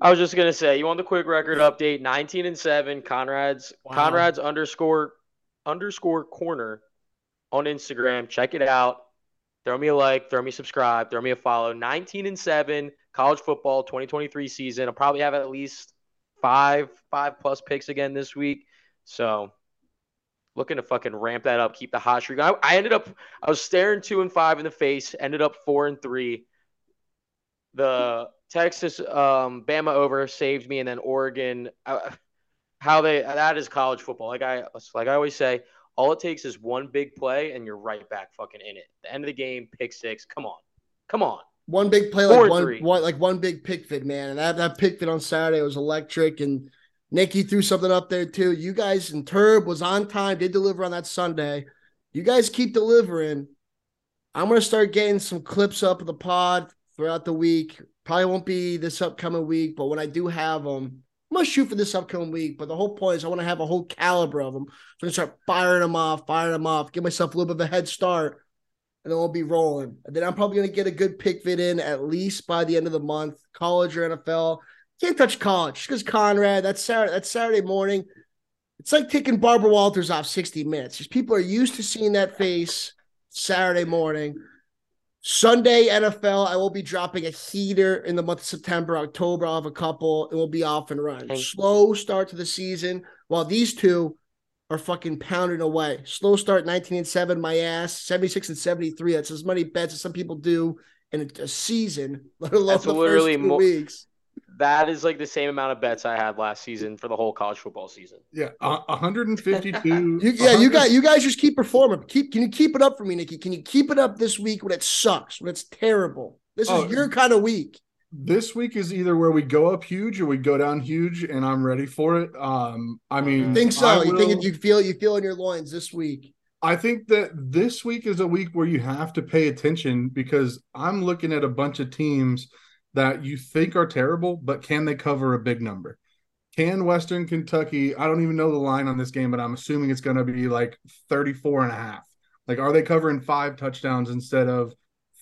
I was just gonna say, you want the quick record update? Nineteen and seven. Conrad's
Wow.
Conrad's underscore underscore corner on Instagram. Check it out. Throw me a like. Throw me a subscribe. Throw me a follow. Nineteen and seven. College football 2023 season. I'll probably have at least five five plus picks again this week. So looking to fucking ramp that up. Keep the hot streak. I, I ended up. I was staring two and five in the face. Ended up four and three the Texas um, Bama over saved me, and then Oregon. Uh, how they that is college football. Like I like I always say, all it takes is one big play, and you're right back fucking in it. The end of the game, pick six. Come on, come on.
One big play, like one, one, like one big pick fit, man. And that that pick fit on Saturday was electric. And Nicky threw something up there too. You guys and Turb was on time, did deliver on that Sunday. You guys keep delivering. I'm gonna start getting some clips up of the pod throughout the week. Probably won't be this upcoming week, but when I do have them, I'm gonna shoot for this upcoming week. But the whole point is I want to have a whole caliber of them. So I'm gonna start firing them off, firing them off, give myself a little bit of a head start and then we'll be rolling. And then I'm probably to get a good pick fit in at least by the end of the month, college or NFL. Can't touch college because Conrad. That's Saturday. That's Saturday morning. It's like taking Barbara Walters off 60 minutes. Just people are used to seeing that face Saturday morning. Sunday NFL, I will be dropping a heater in the month of September, October. I'll have a couple, and we'll be off and running. Slow start to the season, while these two are fucking pounding away. Slow start, 19 and 7, my ass, 76 and 73. That's as many bets as some people do in a, a season, let alone
That's
the
literally
first two
mo-
weeks.
That is like the same amount of bets I had last season for the whole college football season.
yeah, a- 152.
You, yeah, you got you guys just keep performing. Keep can you keep it up for me, Nikki? Can you keep it up this week when it sucks, when it's terrible? This
Oh,
is your kind of week.
this week is either where we go up huge or we go down huge, and I'm ready for it. Um, I mean,
I think so.
I
you think
will-
it, you feel you feel in your loins this week.
I think that this week is a week where you have to pay attention because I'm looking at a bunch of teams that you think are terrible, but can they cover a big number? Can Western Kentucky, I don't even know the line on this game, but I'm assuming it's going to be like 34 and a half. Like, are they covering five touchdowns instead of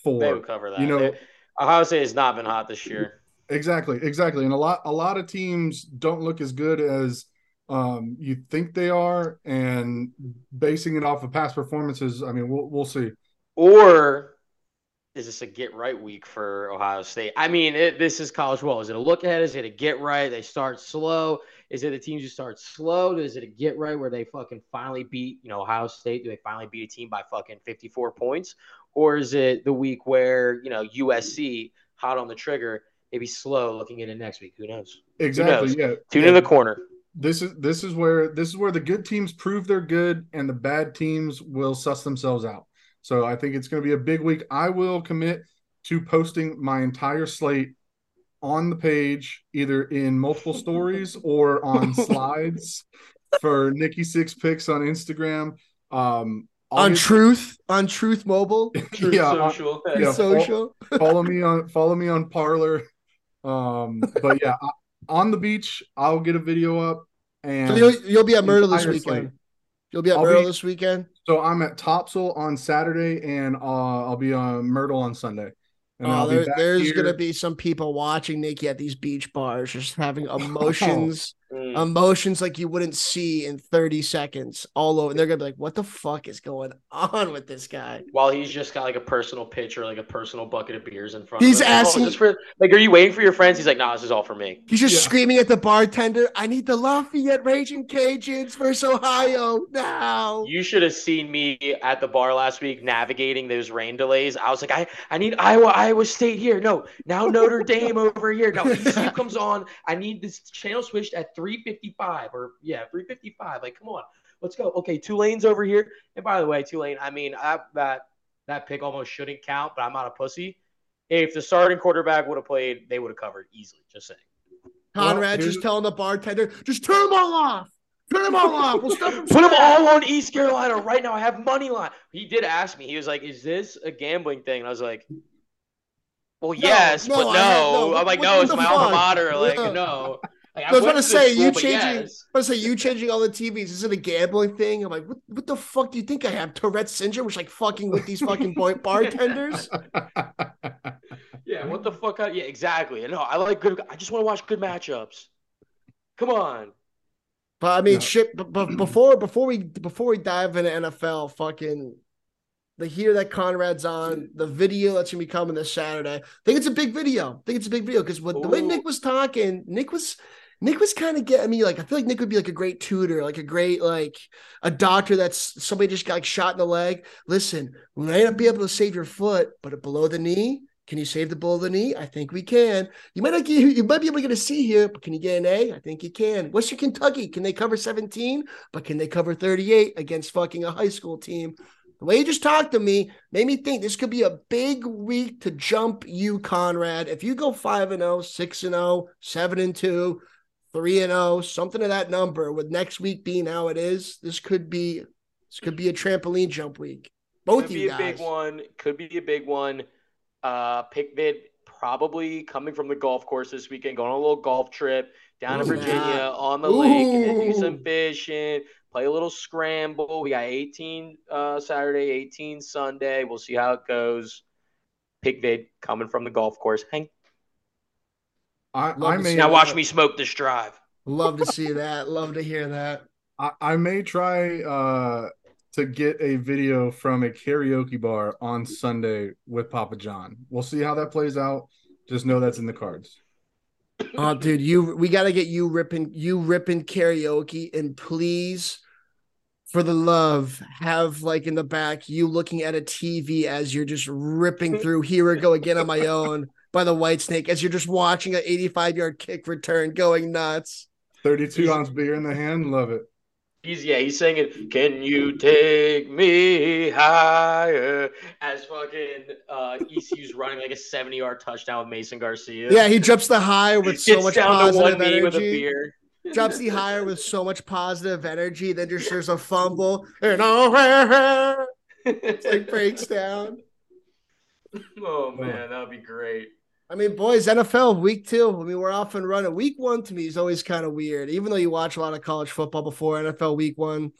four?
They would cover that.
You know-
They- Ohio State has not been hot this year.
Exactly, exactly. And a lot a lot of teams don't look as good as um you think they are and basing it off of past performances, I mean, we'll we'll see.
Or is this a get right week for Ohio State? I mean, it, this is college football. Is it a look ahead? Is it a get right? They start slow. Is it the teams who start slow? Is it a get right where they fucking finally beat, you know, Ohio State? Do they finally beat a team by fucking 54 points? Or is it the week where, you know, USC hot on the trigger, maybe slow looking into next week? Who knows?
Exactly.
knows?
Yeah.
Tune
yeah.
in the corner.
This is this is where this is where the good teams prove they're good and the bad teams will suss themselves out. So I think it's going to be a big week. I will commit to posting my entire slate on the page, either in multiple stories or on slides for Nikki Six Picks on Instagram. Um,
on Truth, on Truth Mobile,
Truth
Yeah,
Social.
yeah.
social.
follow me on follow me on Parler. Um, but yeah, on the beach. I'll get a video up, and
So you'll, you'll be at Myrtle this weekend.
slate.
You'll be at
I'll
Myrtle
be-
this weekend.
So I'm at Topsail on Saturday, and uh, I'll be on Myrtle on Sunday. And
Oh, there, there's gonna be some people watching Nikki at these beach bars, just having emotions,
Mm.
emotions like you wouldn't see in 30 seconds all over. And they're gonna be like, "What the fuck is going on with this guy?"
While he's just got like a personal pitcher, like a personal bucket of beers in front
He's
of him. Like, oh,
asking-
for like, are you waiting for your friends? He's like, nah, this is all for me.
He's just
Yeah.
screaming at the bartender, "I need the Lafayette Raging Cajuns versus Ohio now!"
You should have seen me at the bar last week navigating those rain delays. I was like, I, I need Iowa, Iowa State here. No, now Notre Dame over here. Now ECU comes on. I need this channel switched at 355 or yeah, 355. Like, come on, let's go. Okay, Tulane's over here. And by the way, Tulane, I mean I, that that pick almost shouldn't count, but I'm not a pussy. If the starting quarterback would have played, they would have covered easily. Just saying.
Conrad
Well,
just telling the bartender, "Just turn them all off. Turn them all off. We'll stop them.
Put them all on East Carolina right now. I have money line. He did ask me. He was like, "Is this a gambling thing?" And I was like, "Well, yes,
no,
but no."
had- no,
I'm like, "No, it's
the
my alma mater." Like,
Yeah.
no. Like,
I was
went
about to
to
say,
school,
you changing.
yes.
I was say you changing all the TVs. Is it a gambling thing? I'm like, what? What the fuck do you think I have? Tourette's syndrome, which like fucking with these fucking boy bartenders.
Yeah, what the fuck? I- yeah, exactly. No, I like good. I just want to watch good matchups. Come on.
But I mean,
No.
shit. But, but before before we before we dive into NFL, fucking the here that Conrad's on the video that's gonna be coming this Saturday. I think it's a big video. I think it's a big video because what the way Nick was talking, Nick was. Nick was kind of getting me like I feel like Nick would be like a great tutor, like a great like a doctor that's somebody just got like shot in the leg. Listen, we may not be able to save your foot, but below the knee, can you save the below the knee? I think we can. You might not get you might be able to get a C here, but can you get an A? I think you can. Western Kentucky, can they cover 17? But can they cover 38 against fucking a high school team? The way you just talked to me made me think this could be a big week to jump you, Conrad. If you go 5 and 0, 6 and 0, 7 and 2, 3 and 0, something of that number, with next week being how it is, this could be this could be a trampoline jump week. Both
could
you
be
guys.
a big one. Could be a big one. Uh, Pickvid probably coming from the golf course this weekend, going on a little golf trip down to
Ooh,
Virginia
yeah.
on the lake, and then do some fishing, play a little scramble. We got 18 uh, Saturday, 18 Sunday. We'll see how it goes. Pickvid coming from the golf course. Hang
I,
Love
I may
now,
that.
watch me smoke this drive.
Love to see that. Love to hear that.
I, I may try uh, to get a video from a karaoke bar on Sunday with Papa John. We'll see how that plays out. Just know that's in the cards.
Oh, dude, you we gotta get you ripping you ripping karaoke, and please, for the love, have like in the back you looking at a TV as you're just ripping through. Here we go again on my own by the Whitesnake as you're just watching an 85 yard kick return, going nuts.
32 ounce beer in the hand. Love it.
He's yeah, he's singing, "Can you take me higher?" As fucking uh, ECU's running like a seventy-yard touchdown with Mason Garcia.
Yeah, he drops the high with so much
positive to
positive
with a
energy.
beer.
Drops the higher with so much positive energy. Then just there's a fumble and oh, it's like breaks down.
oh man, that'd be great.
I mean, boys, NFL week two. I mean, we're off and running. Week one to me is always kind of weird. Even though you watch a lot of college football before NFL week one,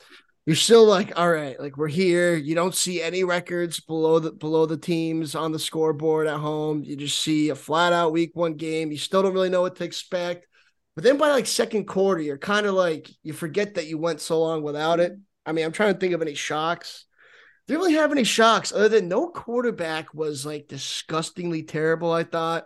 you're still like, all right, like we're here. You don't see any records below the below the teams on the scoreboard at home. You just see a flat out week one game. You still don't really know what to expect. But then by like second quarter, you're kind of like you forget that you went so long without it. I mean, I'm trying to think of any shocks. Didn't really have any shocks other than no quarterback was like disgustingly terrible. I thought.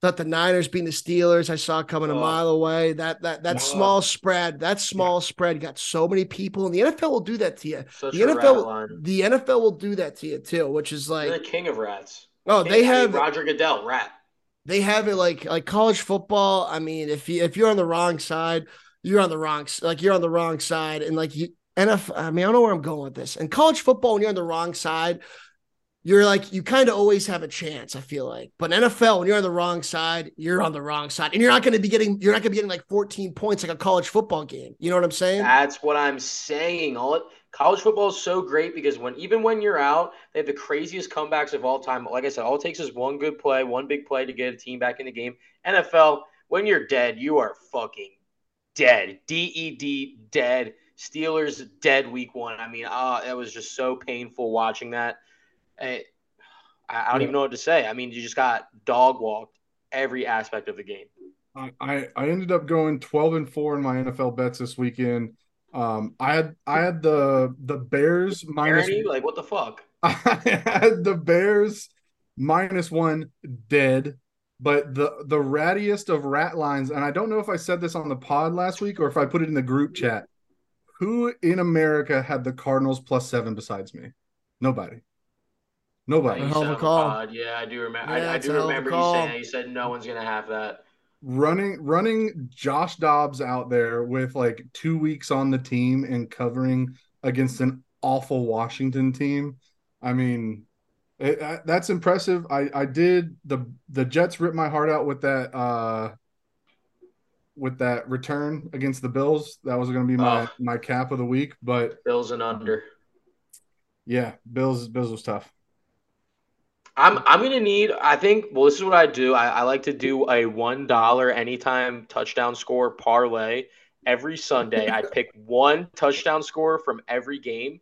Thought the Niners being the Steelers, I saw coming a
Oh.
mile away. That that that
Oh.
small spread, that small spread got so many people, and the NFL will do that to you.
Such
The NFL, the NFL will do that to you too, which is
You're the king of rats.
oh, they
King- mean,
have
Roger Goodell, rat.
they have it like like college football. I mean, if you if you're on the wrong side, you're on the wrong like you're on the wrong side, and like you NFL. I mean, I don't know where I'm going with this. And college football, when you're on the wrong side, you're like you kind of always have a chance. I feel like, but NFL, when you're on the wrong side, you're on the wrong side, and you're not going to be getting you're not going to be getting like 14 points like a college football game. You know what I'm saying?
That's what I'm saying. All it, college football is so great because when even when you're out, they have the craziest comebacks of all time. Like I said, all it takes is one good play, one big play to get a team back in the game. NFL, when you're dead, you are fucking dead. D E D dead. Steelers dead week one. I mean, uh, it was just so painful watching that. I, I don't
Yeah.
even know what to say. I mean, you just got dog walked every aspect of the game.
I, I ended up going 12 and 4 in my NFL bets this weekend. Um, I had I had the the Bears minus
Ernie, like what the fuck?
I had the Bears minus one dead, but the the rattiest of rat lines, and I don't know if I said this on the pod last week or if I put it in the group chat. Who in America had the Cardinals plus seven besides me? Nobody. Nobody.
A hell of a call.
pod. Yeah, I do remember.
Yeah,
I, I do
a hell of a
remember you
call.
saying that. You said no one's gonna have that.
running running Josh Dobbs out there with like two weeks on the team and covering against an awful Washington team. I mean, it, that- that's impressive. I I did the the Jets ripped my heart out with that uh with that return against the Bills. That was going to be my
Oh.
my cap of the week, but
Bills and under.
yeah, Bills Bills was tough.
I'm I'm gonna need. I think. Well, this is what I do. I, I like to do a one dollar anytime touchdown score parlay every Sunday. I pick one touchdown score from every game,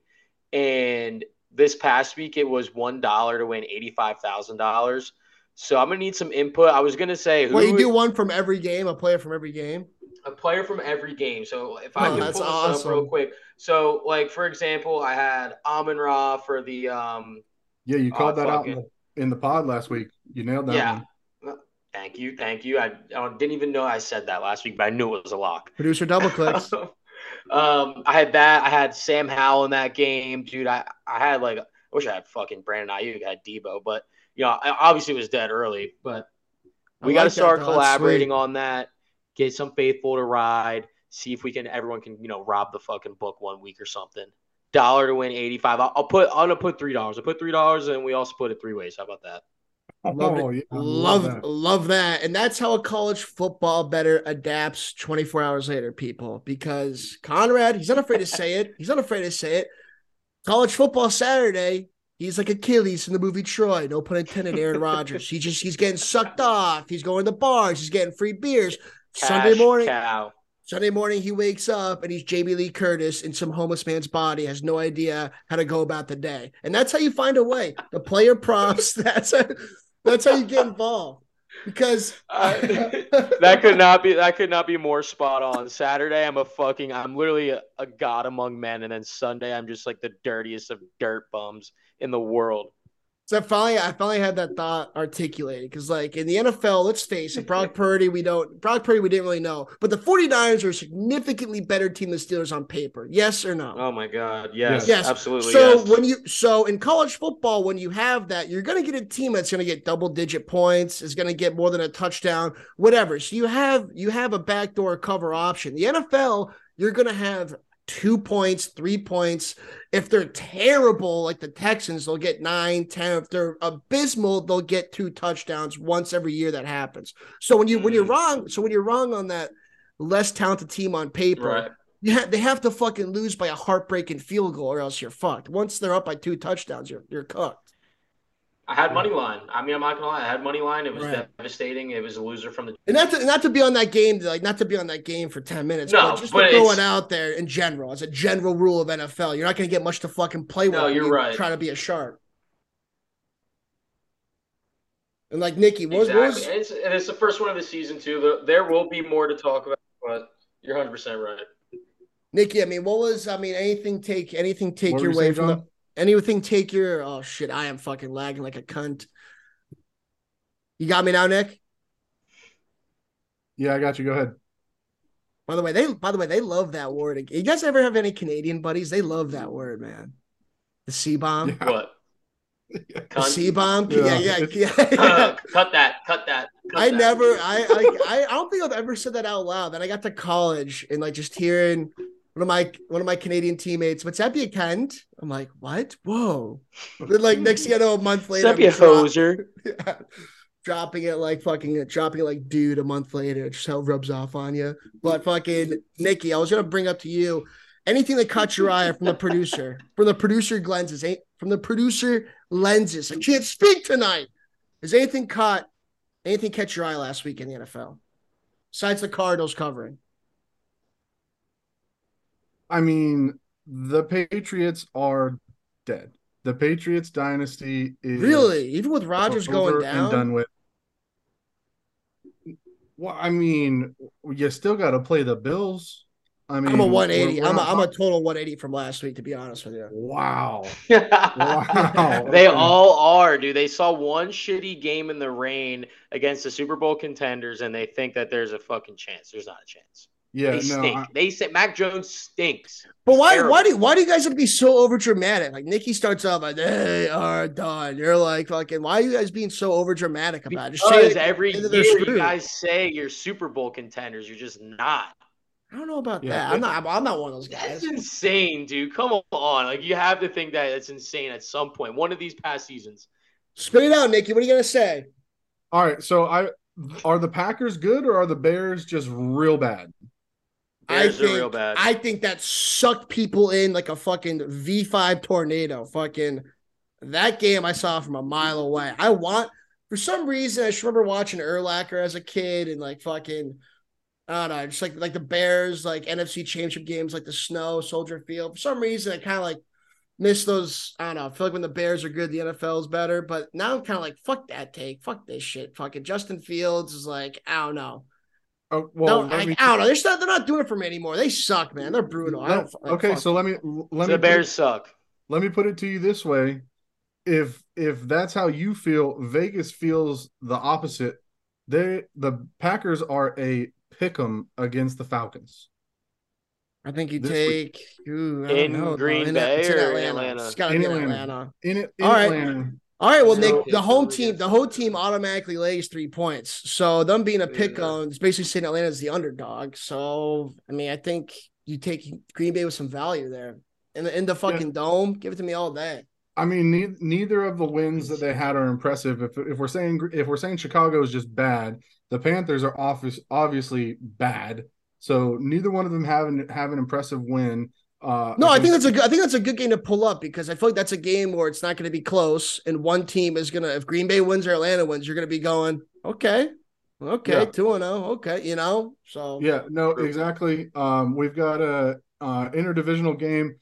and this past week it was one dollar to win eighty five thousand dollars. So I'm gonna need some input. I was gonna say who
Well, you do one from every game, a player from every game.
a player from every game. So if I
Oh,
can
that's
pull this up real quick. So like for example, I had Amon Ra for the um
Yeah, you called that out in the, in the pod last week. You nailed that
yeah.
one.
Thank you, thank you. I, I didn't even know I said that last week, but I knew it was a lock.
Producer double clicks.
um, I had that. I had Sam Howell in that game, dude. I, I had like, I wish I had fucking Brandon Aiyuk, I had Debo, but you know, obviously it was dead early. But we
I
got to
like
start
though.
Collaborating
sweet.
on that. Get some faithful to ride. See if we can. Everyone can, you know, rob the fucking book one week or something. Dollar to win eighty five. I'll, I'll put. I'm gonna put three dollars. I put three dollars, and we all split it three ways. How about that?
Love.
Oh, yeah, I
love
that.
love that. And that's how a college football better adapts 24 hours later, people. Because Conrad, he's not afraid to say it. He's not afraid to say it. College football Saturday, he's like Achilles in the movie Troy. No pun intended, Aaron Rodgers. He just he's getting sucked off. He's going to bars, he's getting free beers. Sunday morning,
cow.
Sunday morning, he wakes up and he's Jamie Lee Curtis in some homeless man's body, has no idea how to go about the day. And that's how you find a way. The player props, that's how, that's how you get involved. Because
Uh, that could not be that could not be more spot on. Saturday, I'm a fucking I'm literally a, a god among men, and then Sunday, I'm just like the dirtiest of dirt bums in the world.
So I finally, I finally had that thought articulated because, like, in the NFL, let's face it, Brock Purdy, we don't, Brock Purdy, we didn't really know, but the 49ers are a significantly better team than the Steelers on paper. Yes or no?
Oh my god, yes,
Yes.
absolutely.
So
yes.
when you so in college football, when you have that, you're going to get a team that's going to get double digit points, is going to get more than a touchdown, whatever. So you have you have a backdoor cover option. The NFL, you're going to have two points, three points. If they're terrible, like the Texans, they'll get nine, ten. If they're abysmal, they'll get two touchdowns once every year. That happens. So when you when you're
Mhm.
wrong, so when you're wrong on that less talented team on paper,
right.
yeah, they have to fucking lose by a heartbreaking field goal, or else you're fucked. Once they're up by two touchdowns, you're you're cooked.
I had money line. I mean, I'm not gonna lie. I had money line. It was
Right.
devastating. It was a loser from the.
And not to not to be on that game, like not to be on that game for ten minutes,
No,
but just
but
to throw it out there in general as a general rule of NFL. You're not going to get much to fucking play with.
No, you're
you
right.
Try to be a shark. And like Nikki, what was, what
Exactly.
was
And it's, and it's the first one of the season too. There- There will be more to talk about, but you're 100 percent right.
Nikki? I mean, what was? I mean, anything take anything take
What
your
were
way from the
John?
Anything take your? Oh shit! I am fucking lagging like a cunt. You got me now, Nick.
Yeah, I got you. Go ahead.
By the way, they by the way they love that word. You guys ever have any Canadian buddies? They love that word, man. The C bomb.
Yeah.
What?
The C bomb. Yeah,
Yeah,
yeah,
it's-
yeah.
Uh, cut that. Cut that. cut
I
that.
never, I, I, I, I don't think I've ever said that out loud. Then I got to college and like just hearing one of my one of my Canadian teammates, "What's that be a cunt?" I'm like, "What? Whoa!" then like next thing I know, a month later,
you
I'm
hoser.
Yeah. dropping it like fucking dropping it like dude a month later, It just how it rubs off on you. But fucking Nikki, I was gonna bring up to you anything that caught your eye from the producer, from the producer lenses, ain't from the producer lenses. I can't speak tonight. Has anything caught anything catch your eye last week in the NFL? Besides the Cardinals covering.
I mean, the Patriots are dead. The Patriots dynasty is
Really? Even with Rodgers
over
going
and
down?
done with. Well, I mean, you still got to play the Bills. I mean,
I'm a 180.
we're- we're
I'm a,
not
I'm a total 180 from last week, to be honest with you.
wow.
they all are, dude. They saw one shitty game in the rain against the Super Bowl contenders, and they think that there's a fucking chance. There's not a chance.
Yeah,
they
no,
stink.
I-
they say Mac Jones stinks.
But
He's
why
terrible.
why do why do you guys have to be so over dramatic? Like Nikki starts off like they are done. You're like fucking why are you guys being so over dramatic about it? Just say
Because every year you guys say you're Super Bowl contenders. You're just not.
I don't know about
Yeah,
that. I'm not I'm not one of those
That's
guys.
insane, dude. Come on. Like you have to think that it's insane at some point. One of these past seasons.
Spit it out, Nikki. What are you gonna say?
All right, so I are the Packers good or are the Bears just real bad?
Bears
I think,
real bad.
I think that sucked people in like a fucking V5 tornado. Fucking that game I saw from a mile away. I want for some reason I just remember watching Urlacher as a kid and like fucking I don't know, just like like the Bears, like NFC championship games, like the snow, Soldier Field. For some reason I kind of like miss those. I don't know. I feel like when the Bears are good, the NFL is better. But now I'm kind of like, fuck that take. Fuck this shit. Fucking Justin Fields is like, I don't know.
Oh, well,
no,
let
I,
me-
I don't know. They're not, they're not doing it for me anymore. They suck, man. They're brutal. I don't,
okay, so let me let
the
me
Bears
put,
suck.
let me put it to you this way: if if that's how you feel, Vegas feels the opposite. They the Packers are a pick'em against the Falcons.
I think you
This
take ooh, I don't
In
know.
Green
In-
Bay
it's in
or in
Atlanta.
Atlanta?
It's gotta
In
be in
Atlanta.
Atlanta.
In it, in
All right. All right, well, Nick, the home team, the whole team automatically lays three points. So them being a pick
Yeah.
on, it's basically saying Atlanta's the underdog. So I mean, I think you take Green Bay with some value there. In the in the fucking dome, give it to me all day.
I mean, ne- neither of the wins that they had are impressive. If if we're saying if we're saying Chicago is just bad, the Panthers are office obviously bad. So neither one of them have an have an impressive win. Uh,
No, I think that's a good. I think that's a good game to pull up because I feel like that's a game where it's not going to be close, and one team is gonna. If Green Bay wins or Atlanta wins, you're going to be going, okay, okay, two and zero, okay, you know. So
Yeah, no, exactly. Um, we've got a uh, interdivisional game.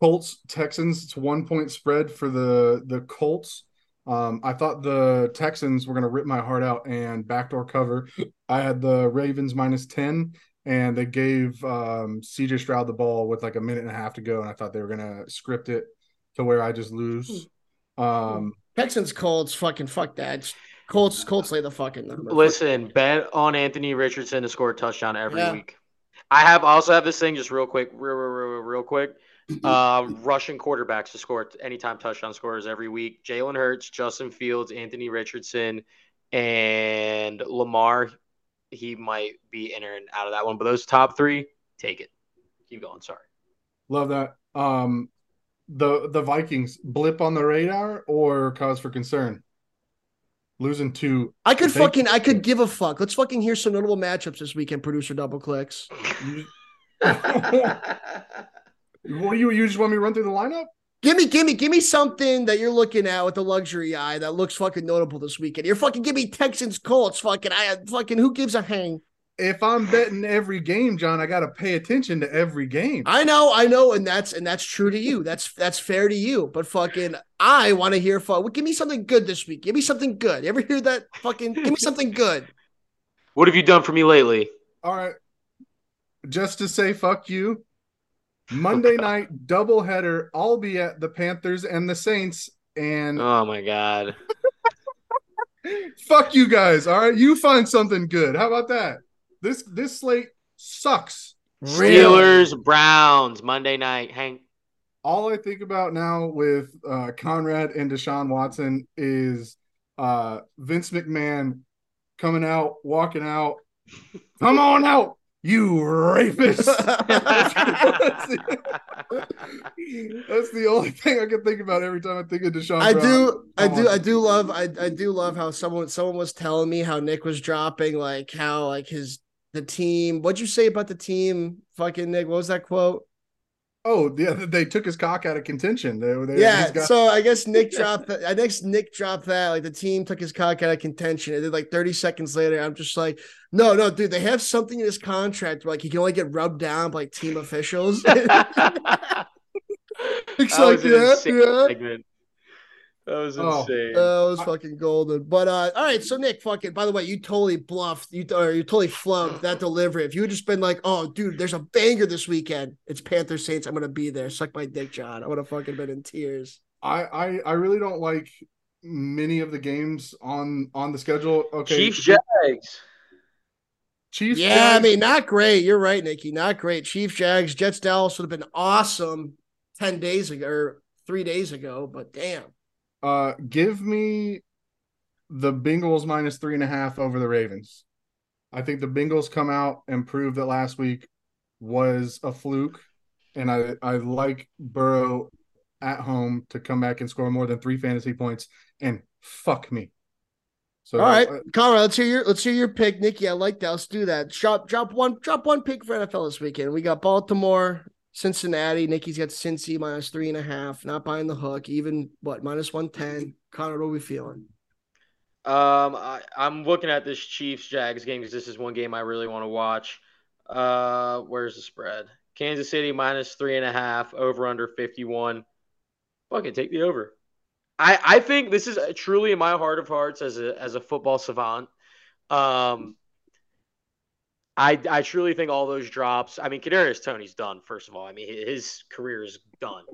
Colts Texans. It's one point spread for the the Colts. Um, I thought the Texans were going to rip my heart out and backdoor cover. I had the Ravens minus ten, and they gave um, CJ Stroud the ball with like a minute and a half to go, and I thought they were going to script it to where I just lose. Um,
Texans, Colts, fucking fuck that. It's- Colts, Colts lay the fucking number.
Listen, bet on Anthony Richardson to score a touchdown every
Yeah.
week. I have I also have this thing just real quick, real, real, real, real quick. Uh, Russian quarterbacks to score anytime touchdown scorers every week. Jalen Hurts, Justin Fields, Anthony Richardson, and Lamar. He might be in and out of that one, but those top three, take it. Keep going. Sorry.
love that. Um, the the Vikings blip on the radar or cause for concern? Losing two.
I could
They-
fucking, I could give a fuck. Let's fucking hear some notable matchups this weekend. Producer double clicks.
What do you you just want me to run through the lineup?
Give me, give me, give me something that you're looking at with the luxury eye that looks fucking notable this weekend. You're fucking give me Texans, Colts, fucking, I fucking who gives a hang?
If I'm betting every game, John, I got to pay attention to every game.
I know, I know, and that's and that's true to you. That's that's fair to you. But fucking, I want to hear. Fuck, well, give me something good this week. Give me something good. You ever hear that? Fucking, give me something good.
what have you done for me lately?
All right. Just to say fuck you. Monday night doubleheader. I'll be at the Panthers and the Saints. And
Oh my god.
fuck you guys. All right. You find something good. How about that? This this slate sucks.
Steelers, Browns, Monday night. Hank.
All I think about now with uh, Conrad and Deshaun Watson is uh, Vince McMahon coming out, walking out. Come on out, you rapist. That's the, only thing I can think about every time I think of Deshaun.
I
Brown.
do, I
Come
do,
on.
I do love, I, I do love how someone, someone was telling me how Nick was dropping, like how like his the team. What'd you say about the team? Fucking Nick, what was that quote?
Oh, yeah, they took his cock out of contention. They, they,
Yeah,
got,
so I guess Nick dropped that. I guess Nick dropped that. Like the team took his cock out of contention. And then like 30 seconds later, I'm just like, no, no, dude, they have something in his contract where like he can only get rubbed down by like team officials. Nick's
That
like,
was an
yeah, yeah.
segment. That was
Oh.
insane.
Oh, it was fucking golden. But uh, all right, so Nick, fucking. By the way, you totally bluffed. You or you totally flubbed that delivery. If you had just been like, "Oh, dude, there's a banger this weekend. It's Panther Saints. I'm gonna be there. Suck my dick, John." I would have fucking been in tears.
I, I I really don't like many of the games on on the schedule. Okay,
Chiefs Jags.
Chiefs.
Yeah, I mean, not great. You're right, Nikki. Not great. Chiefs, Jags, Jets, Dallas would have been awesome ten days ago or three days ago. But damn,
uh, give me the Bengals minus three and a half over the Ravens. I think the Bengals come out and prove that last week was a fluke, and I I like Burrow at home to come back and score more than three fantasy points and fuck me. So
all right,
uh,
Conrad. Let's hear your let's hear your pick, Nikki. I like that. Let's do that. Drop drop one drop one pick for NFL this weekend. We got Baltimore, Cincinnati. Nikki's got Cincy minus three and a half. Not buying the hook. Even what minus one ten. Conrad, what are we feeling?
Um, I, I'm looking at this Chiefs Jags game because this is one game I really want to watch. Uh, where's the spread? Kansas City minus three and a half, over under 51. Fuck it, take the over. I, I think this is truly in my heart of hearts as a as a football savant. Um, I I truly think all those drops. I mean, Kadarius Toney's done. First of all, I mean his career is done.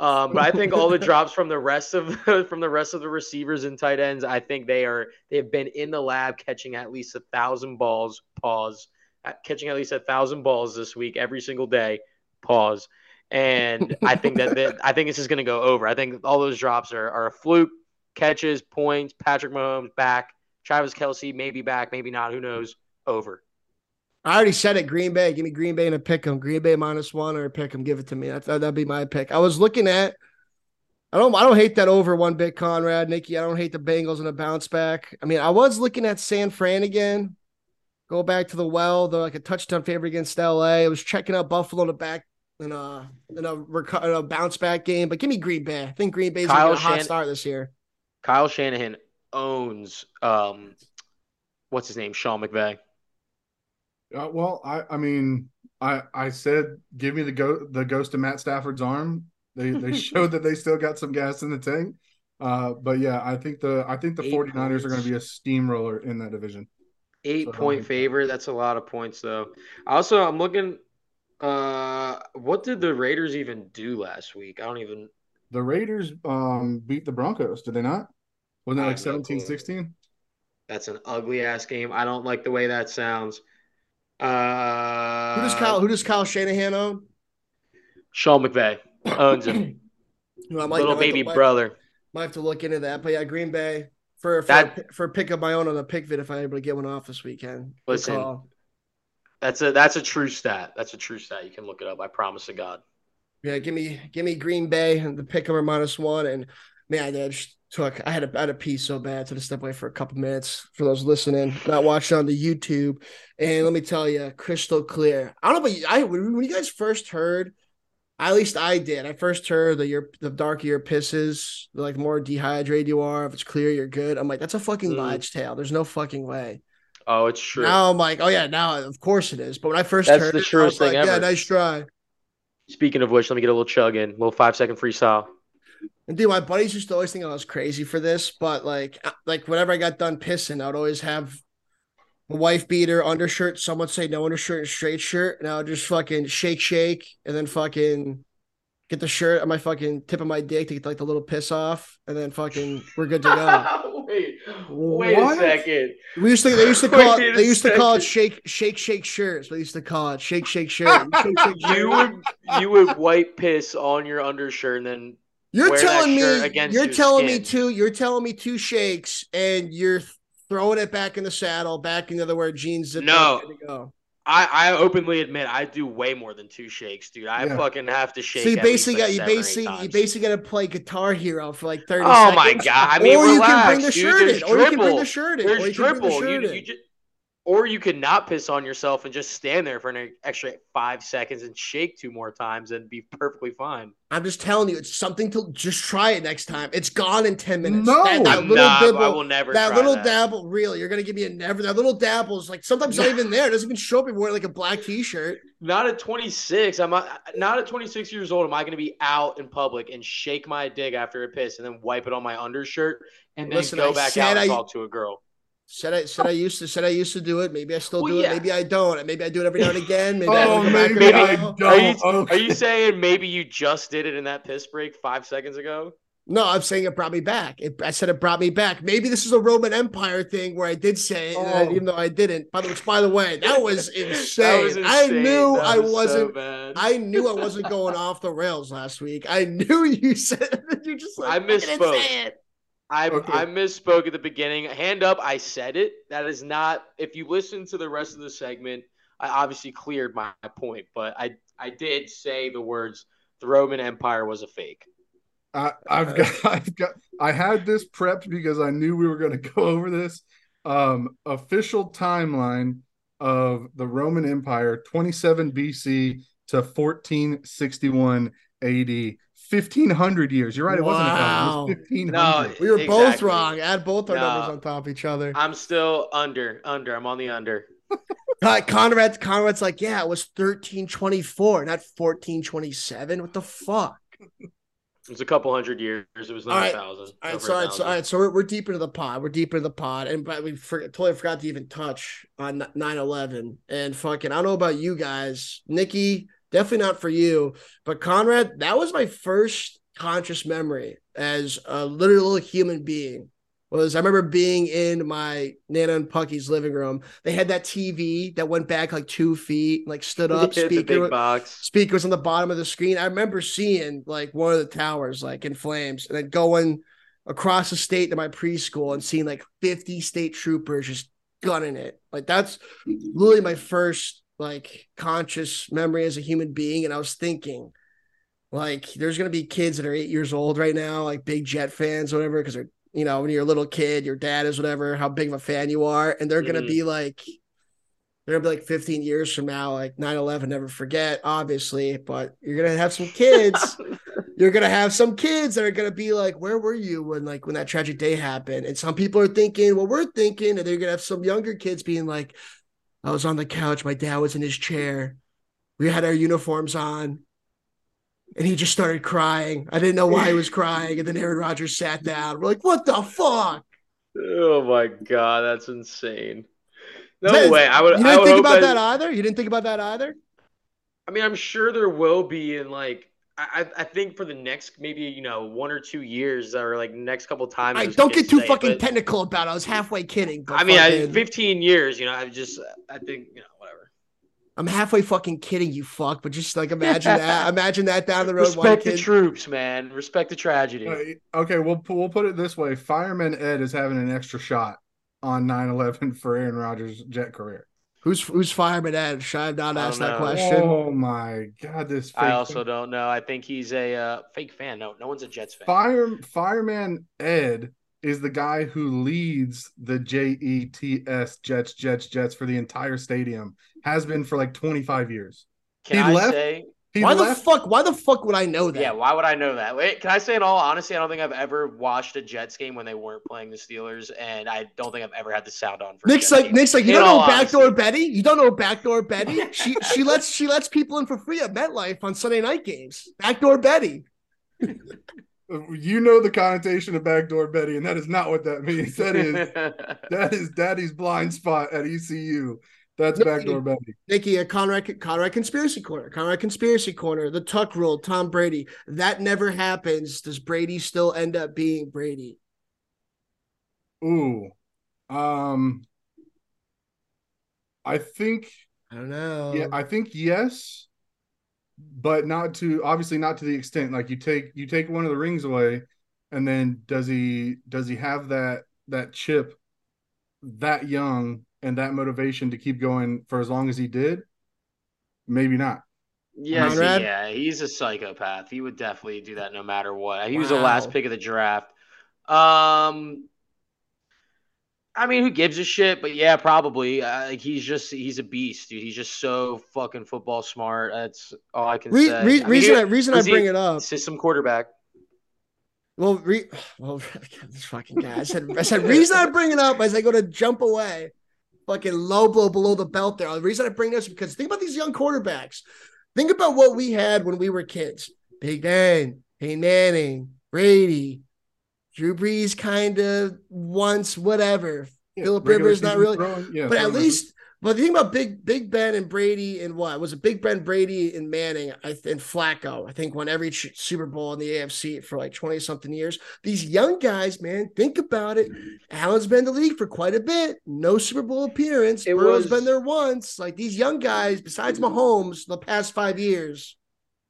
Um, but I think all the drops from the rest of from the rest of the receivers and tight ends, I think they are they have been in the lab catching at least a thousand balls. Pause. Catching at least a thousand balls this week every single day. Pause. And I think that that- I think this is going to go over. I think all those drops are, are a fluke. Catches, points. Patrick Mahomes back. Travis Kelce maybe back, maybe not. Who knows? Over.
I already said it. Green Bay. Give me Green Bay and a pick 'em. Green Bay minus one or a pick 'em. Give it to me. That's, that'd be my pick. I was looking at. I don't. I don't hate that over one bit, Conrad, Nikki. I don't hate the Bengals and a bounce back. I mean, I was looking at San Fran again. Go back to the well. They're like a touchdown favorite against LA. I was checking out Buffalo in the back in a in a, reco- in a bounce back game. But give me Green Bay. I think Green Bay's
Kyle
a hot
Shan-
start this year.
Kyle Shanahan owns um, what's his name? Sean McVay.
Uh, well, I, I mean, I, I said, give me the go, the ghost of Matt Stafford's arm. They, they showed that they still got some gas in the tank. Uh, but yeah, I think the, I think the
Eight
49ers are going to be a steamroller in that division.
Eight
So
point
that.
favorite. That's a lot of points, though. Also, I'm looking. Uh, what did the Raiders even do last week? I don't even.
The Raiders, um, beat the Broncos. Did they not? Wasn't that like
have
17,
clue.
16?
That's an ugly ass game. I don't like the way that sounds. Uh,
Who does Kyle? Who does Kyle Shanahan own?
Sean McVay owns him.
Who I might-
Little
I
baby
might-
brother.
Might have to look into that. But yeah, Green Bay for for,
That-
for a pick of my own on a pick vid if I'm able to get one off this weekend. Good
Listen. That's a that's a true stat. That's a true stat. You can look it up. I promise to God.
Yeah, give me give me Green Bay and the pick 'em or minus one. And man, I just took I had a I had a pee so bad, so to step away for a couple minutes for those listening, not watching on the YouTube. And let me tell you, crystal clear. I don't know, but I when you guys first heard, at least I did. I first heard that your the darker your pisses, the like more dehydrated you are. If it's clear, you're good. I'm like, that's a fucking
Mm.
lodge tail. There's no fucking way.
Oh, it's true.
Now I'm like, oh yeah, now of course it is. But when I first
That's
heard
the
it, I
truest
was
thing
like, yeah, nice try.
Speaking of which, let me get a little chug in. a little five second freestyle.
And dude, my buddies used to always think I was crazy for this, but like, uh, like whenever I got done pissing, I'd always have a wife beater, undershirt. Some would say no undershirt and straight shirt, and I would just fucking shake, shake, and then fucking get the shirt on my fucking tip of my dick to get like the little piss off, and then fucking we're good to go.
wait, wait
What?
a second.
We used to they used to call
Wait
it they used to call it shake, shake, shake shirts. They used to call it shake, shake shirt. Shake, shake, shirt.
You would you would wipe piss on your undershirt and then
You're telling me you're
your
telling me two you're telling me two shakes and you're throwing it back in the saddle, back into the where jeans
No.
up, ready to go.
I, I openly admit I do way more than two shakes, dude. I
Yeah.
fucking have to shake.
So you basically
like
got you
or eight
basically you basically got to play Guitar Hero for like thirty.
Oh my god! I mean,
or you can bring the
relax, dude.
shirt in, or you can bring the shirt in,
There's
or you can bring the shirt
You,
in.
you just, or you could not piss on yourself and just stand there for an extra five seconds and shake two more times and be perfectly fine.
I'm just telling you, it's something to just try it next time. It's gone in 10 minutes.
No.
that, that
I'm
little
not-
dibble,
I will never
that
try
little
that.
dabble, really, you're gonna give me a never. That little dabble is like sometimes not even there. It doesn't even show up if you're wearing like a black t-shirt.
Not at 26. I'm not, not at 26 years old. Am I going to be out in public and shake my dick after a piss and then wipe it on my undershirt and then
Listen,
go
I
back out and
I-
talk to a girl?
Said I said I used to said I used to do it. Maybe I still
Well,
do
yeah.
it. Maybe I don't. Maybe I do it every now and again. Maybe
Oh,
don't go back
maybe I
oh,
don't.
Are you,
okay.
are you saying maybe you just did it in that piss break five seconds ago?
No, I'm saying it brought me back. It, I said it brought me back. Maybe this is a Roman Empire thing where I did say it, and I-
Oh.
even though I didn't. By the, which, by the way, that was insane.
That was
I knew
That
I
was
wasn't.
bad.
I knew I wasn't going off the rails last week. I knew you said you just like
I
"Fucking didn't
misspoke.
Say it."
I
Okay.
I misspoke at the beginning. Hand up, I said it. That is not. If you listen to the rest of the segment, I obviously cleared my point, but I I did say the words the Roman Empire was a fake.
I, I've got, I've got, I had this prepped because I knew we were going to go over this. Um, official timeline of the Roman Empire, 27 BC to 1461 AD, 1500 years. You're right. It wasn't a thousand. It was 1500.
No,
We were both wrong. Add both our
No.
numbers on top of each other.
I'm still under under. I'm on the under.
Uh, Conrad, Conrad's like, yeah, it was 1324, not 1427. What the fuck?
It was a couple hundred years. It was
All
not
right.
a thousand.
All right, so,
a
all right, so, all right, so we're, we're deep into the pod. We're deep into the pod, and but we for, totally forgot to even touch on 9-11. And fucking, I don't know about you guys, Nikki, definitely not for you, but Conrad, that was my first conscious memory as a literal human being. Was I remember being in my Nana and Pucky's living room. They had that TV that went back like two feet, like stood up.
Yeah,
speaker,
big box.
speakers on the bottom of the screen. I remember seeing like one of the towers like in flames and then going across the state to my preschool and seeing like 50 state troopers just gunning it. Like that's literally my first like conscious memory as a human being. And I was thinking, like, there's gonna be kids that are eight years old right now, like big jet fans, whatever, because they're you know, when you're a little kid, your dad is whatever, how big of a fan you are, and they're gonna
Mhm.
be like they're gonna be like 15 years from now, like 9-11, never forget, obviously, but you're gonna have some kids. you're gonna have some kids that are gonna be like, Where were you when like when that tragic day happened? And some people are thinking what we're thinking, and they're gonna have some younger kids being like, I was on the couch, my dad was in his chair, we had our uniforms on. And he just started crying. I didn't know why he was crying. And then Aaron Rodgers sat down. We're like, what the fuck?
Oh my god, that's insane. No way. I would.
You
I
didn't
would
think about
that-
that either? You didn't think about that either?
I mean, I'm sure there will be in like. I, I I think for the next maybe you know one or two years or like next couple times.
All right,
those
don't
kids
get too
say
fucking technical about it. I was halfway kidding. But
I mean, I, 15 years. You know, I just I think you know whatever.
I'm halfway fucking kidding, you fuck. But just like imagine that. Imagine that down the road.
Respect the
kid-
troops, man. Respect the tragedy.
Uh, Okay, we'll we'll put it this way: Fireman Ed is having an extra shot on 9/11 for Aaron Rodgers' jet career.
Who's who's fireman Ed? Should I have not
I
asked that
know.
question?
Oh my god, this
I
fake
also don't know. I think he's a uh, fake fan. No, no one's a Jets fan.
Fire Fireman Ed is the guy who leads the J E T S Jets Jets Jets for the entire stadium. Has been for like 25 years.
Can
he
I
left?
say?
He
why
left.
the fuck? Why the fuck would I know that?
Yeah, why would I know that? Wait, can I say in all honesty, I don't think I've ever watched a Jets game when they weren't playing the Steelers, and I don't think I've ever had the sound on for.
Nick's like
game.
Nick's like you
In
don't know backdoor
honesty.
Betty. You don't know backdoor Betty. She she lets she lets people in for free at MetLife on Sunday night games. Backdoor Betty.
you know the connotation of backdoor Betty, and that is not what that means. That is that is Daddy's blind spot at ECU. That's backdoor Betty.
Nikki, a Conrad Conrad conspiracy corner. Conrad conspiracy corner. The Tuck rule. Tom Brady. That never happens. Does Brady still end up being Brady?
Ooh, um, I think
I don't know.
yeah, I think yes, but not to obviously not to the extent like you take you take one of the rings away, and then does he does he have that that chip that young and that motivation to keep going for as long as he did? Maybe not.
Yes,
Conrad?
yeah, he's a psychopath. He would definitely do that no matter what. He was the last pick of the draft. Um, I mean, who gives a shit? But yeah, probably. Uh, like he's just he's a beast, dude. He's just so fucking football smart. That's all I can
Re-
say.
re-
I mean,
reason
he-
I, reason I bring it up.
System quarterback.
Well, re- well, this fucking guy. I said, I said, reason I bring it up as I go to jump away, fucking low blow below the belt there. The reason I bring this is because think about these young quarterbacks. Think about what we had when we were kids. Big Ben, Peyton Manning, Brady, Drew Brees, kind of once, whatever.
Yeah,
Philip Rivers, not really,
throwing- yeah,
but at least, but the thing about Big Big Ben and Brady and what was it? Big Ben, Brady, and Manning, I th- and Flacco. I think won every ch- Super Bowl in the AFC for like twenty something years. These young guys, man, think about it. Allen's been in the league for quite a bit. No Super Bowl appearance.
It
Burrow's
was-
been there once. Like these young guys, besides Mahomes, the past five years,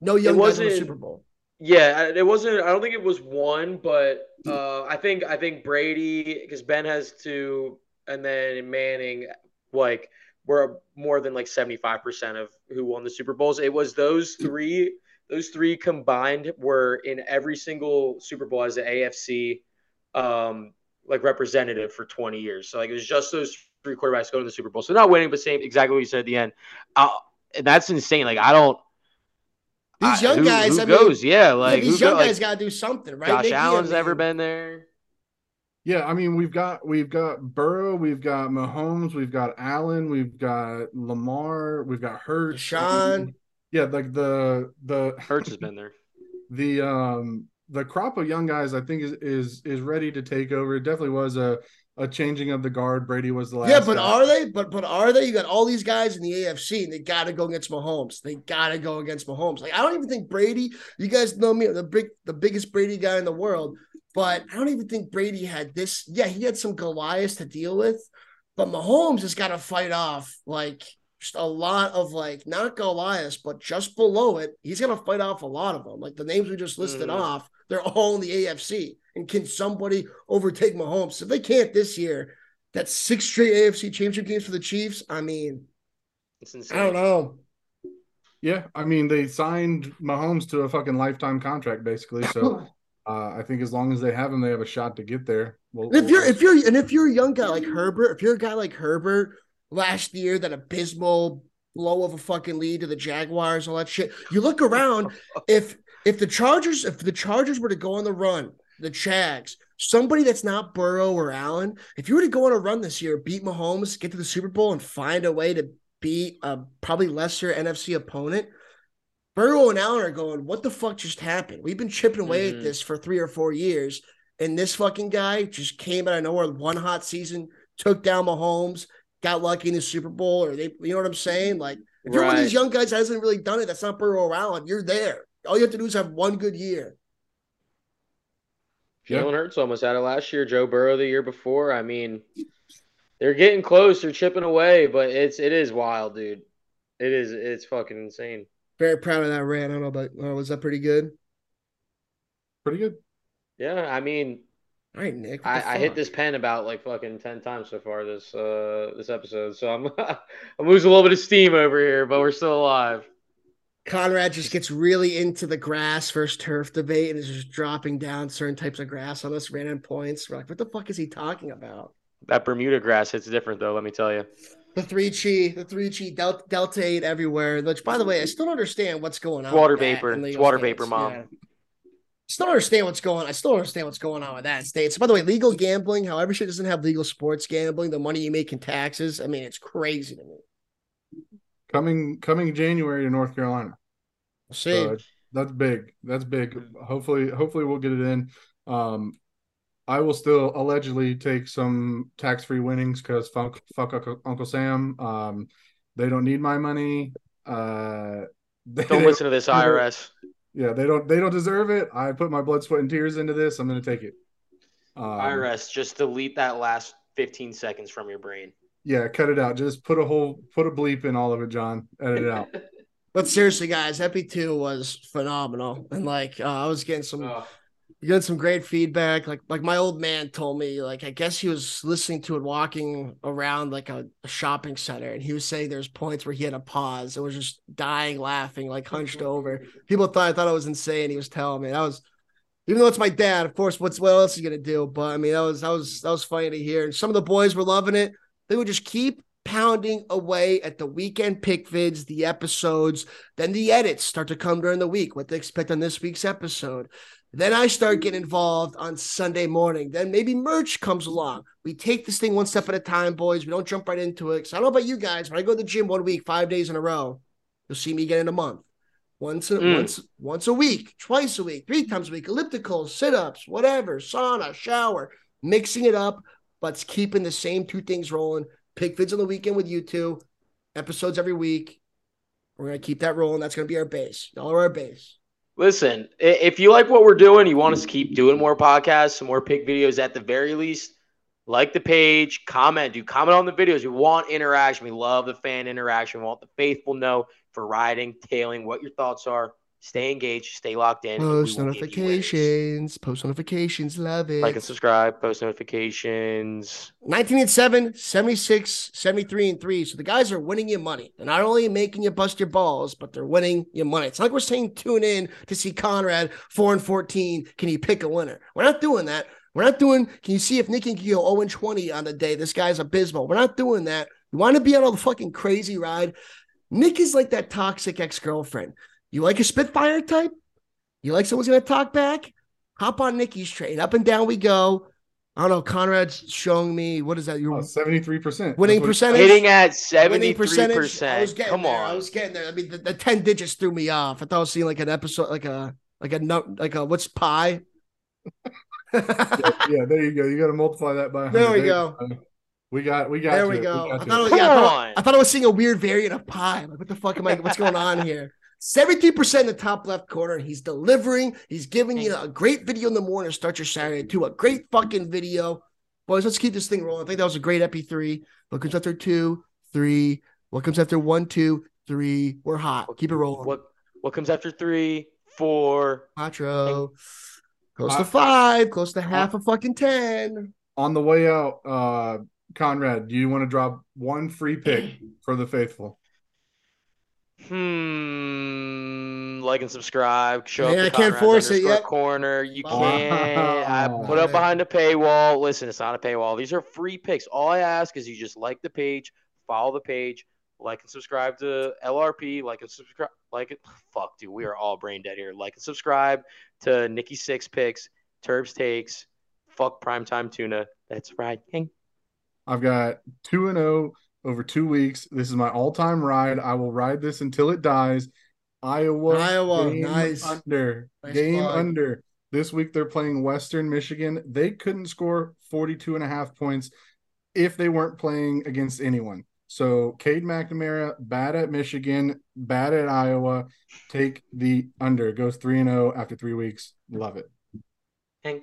no young guys in the Super Bowl.
Yeah, it wasn't. I don't think it was one, but uh, I think I think Brady because Ben has two, and then Manning like were more than like seventy five percent of who won the Super Bowls. It was those three. Those three combined were in every single Super Bowl as the AFC, um, like representative for twenty years. So like it was just those three quarterbacks going to the Super Bowl. So not winning, but same exactly what you said at the end. Uh, and that's insane. Like I don't.
These
I-
young
who-
guys,
who
I mean,
goes? yeah,
Yeah,
like
these young
go-
guys
like,
got to do something, right?
Josh
Nicky? I
Allen's never
mean,
been there.
Yeah, I mean we've got we've got Burrow, we've got Mahomes, we've got Allen, we've got Lamar, we've got Hurts.
Deshaun.
Yeah, like the the
Hurts has been there.
the um the crop of young guys I think is is is ready to take over. It definitely was a a changing of the guard. Brady was the last.
Yeah, but
guy.
are they? But but are they? You got all these guys in the AFC, and they got to go against Mahomes. They got to go against Mahomes. Like I don't even think Brady. You guys know me, the big, the biggest Brady guy in the world. But I don't even think Brady had this. Yeah, he had some Goliaths to deal with, but Mahomes has got to fight off like just a lot of like not Goliaths, but just below it. He's gonna fight off a lot of them. Like the names we just listed
Mhm.
off, they're all in the AFC. And can somebody overtake Mahomes? If they can't this year, that's six straight AFC championship games for the Chiefs. I mean,
It's insane.
I don't know.
Yeah, I mean they signed Mahomes to a fucking lifetime contract basically. So uh, I think as long as they have him, they have a shot to get there. Well,
if you're if you're and if you're a young guy like Herbert, if you're a guy like Herbert last year, that abysmal blow of a fucking lead to the Jaguars, all that shit. You look around, if if the Chargers, if the Chargers were to go on the run, the Chags, somebody that's not Burrow or Allen, if you were to go on a run this year, beat Mahomes, get to the Super Bowl, and find a way to beat a probably lesser NFC opponent. Burrow and Allen are going, what the fuck just happened? We've been chipping away
Mhm.
at this for three or four years. And this fucking guy just came out of nowhere, one hot season, took down Mahomes, got lucky in the Super Bowl, or they, you know what I'm saying? Like, if you're one of these young guys that hasn't really done it, that's not Burrow or Allen, you're there. All you have to do is have one good year.
Yeah.
Jalen Hurts almost had it last year. Joe Burrow the year before. I mean, they're getting close. They're chipping away, but it's it is wild, dude. It is. It's fucking insane.
Very proud of that rant. I don't know, but uh, was that pretty good?
pretty good.
Yeah, I mean,
All right, Nick.
I, I hit this pen about like fucking ten times so far this uh this episode, so I'm I'm losing a little bit of steam over here, but we're still alive.
Conrad just gets really into the grass versus turf debate and is just dropping down certain types of grass on us random points. We're like, what the fuck is he talking about?
That Bermuda grass hits different though. Let me tell you.
The three chi, the three chi, del- delta eight everywhere. Which, by the way, I still don't understand what's going on.
Water vapor. It's water
states.
vapor, Mom.
Yeah. Still don't understand what's going. On. I still don't understand what's going on with that in states. By the way, legal gambling. However, shit doesn't have legal sports gambling. The money you make in taxes. I mean, it's crazy to me.
Coming coming January to North Carolina.
We'll see.
So that's big. That's big. Hopefully, hopefully we'll get it in. Um, I will still allegedly take some tax free winnings because fuck, fuck Uncle, Uncle Sam. Um, they don't need my money. Uh, they,
Don't listen to this IRS.
Yeah, they don't. They don't deserve it. I put my blood, sweat, and tears into this. I'm going to take it. Um,
IRS, just delete that last 15 seconds from your brain.
Yeah, cut it out. Just put a whole, put a bleep in all of it, John. Edit it out.
But seriously, guys, Epi two was phenomenal, and like uh, I was getting some
Oh,
getting some great feedback. Like like my old man told me, like I guess he was listening to it walking around like a, a shopping center, and he was saying there's points where he had to pause and was just dying laughing, like hunched over. People thought I thought I was insane. He was telling me that was Even though it's my dad, of course. What's what else is he gonna do? But I mean, that was that was that was funny to hear. And some of the boys were loving it. They would just keep pounding away at the weekend pick vids, the episodes, then the edits start to come during the week. What to expect on this week's episode. Then I start getting involved on Sunday morning. Then maybe merch comes along. We take this thing one step at a time, boys. We don't jump right into it. Because I don't know about you guys. When I go to the gym one week, five days in a row, you'll see me again in a month. Once, a, mm. once, once a week, twice a week, three times a week, ellipticals, sit-ups, whatever, sauna, shower, mixing it up, but keeping the same two things rolling. Pick vids on the weekend with you two, episodes every week. We're gonna keep that rolling. That's gonna be our base. Y'all are our base.
Listen, if you like what we're doing, you want us to keep doing more podcasts, some more pick videos at the very least, like the page, comment, do comment on the videos. We want interaction. We love the fan interaction. We want the faithful know for riding, tailing, what your thoughts are. Stay engaged, stay locked in.
Post notifications, post notifications, love it.
Like and subscribe, post notifications.
19 and 7, 76, 73 and 3. So the guys are winning you money. They're not only making you bust your balls, but they're winning you money. It's like we're saying tune in to see Conrad 4 and 14. Can you pick a winner? We're not doing that. We're not doing, can you see if Nick can go 0 and 20 on the day? This guy's abysmal. We're not doing that. You want to be on a fucking crazy ride? Nick is like that toxic ex girlfriend. You like a Spitfire type? You like someone's going to talk back? Hop on Nikki's train. Up and down we go. I don't know. Conrad's showing me what is that?
You're 73%
winning percentage.
Hitting at 73%. I was
getting Come
there.
on. I was getting there. I mean, the, the, 10 digits threw me off. I thought I was seeing like an episode, like a, like a, note, like a, what's pi?
yeah, yeah, there you go. You got to multiply that by.
There we go.
We got, we got.
There we go. We I, thought, yeah, I, thought, I thought I was seeing a weird variant of pi. Like, what the fuck am I? What's going on here? 70% in the top left corner. He's delivering. He's giving you a great video in the morning to start your Saturday to a great fucking video. Boys, let's keep this thing rolling. I think that was a great Epi three. What comes after two, three? What comes after one, two, three? We're hot. Keep it rolling.
What what comes after three, four?
Quattro. Close to five, close to half a fucking ten.
On the way out, uh Conrad, do you want to drop one free pick for the faithful?
Hmm. Like and subscribe. Show
yeah, up I can't force it yet.
Corner. You can't. I put up behind the paywall. Listen, it's not a paywall. These are free picks. All I ask is you just like the page, follow the page, like and subscribe to LRP. Like and subscribe. Like it. Fuck, dude. We are all brain dead here. Like and subscribe to Nikki Six Picks, Turbs Takes. Fuck primetime tuna. That's right.
I've got two and zero oh over two weeks. This is my all-time ride. I will ride this until it dies. Iowa,
Iowa, nice
under nice game fun. under. This week they're playing Western Michigan. They couldn't score 42 and a half points if they weren't playing against anyone. So Cade McNamara, bad at Michigan, bad at Iowa. Take the under. Goes 3 and 0 after three weeks. Love it.
Hank.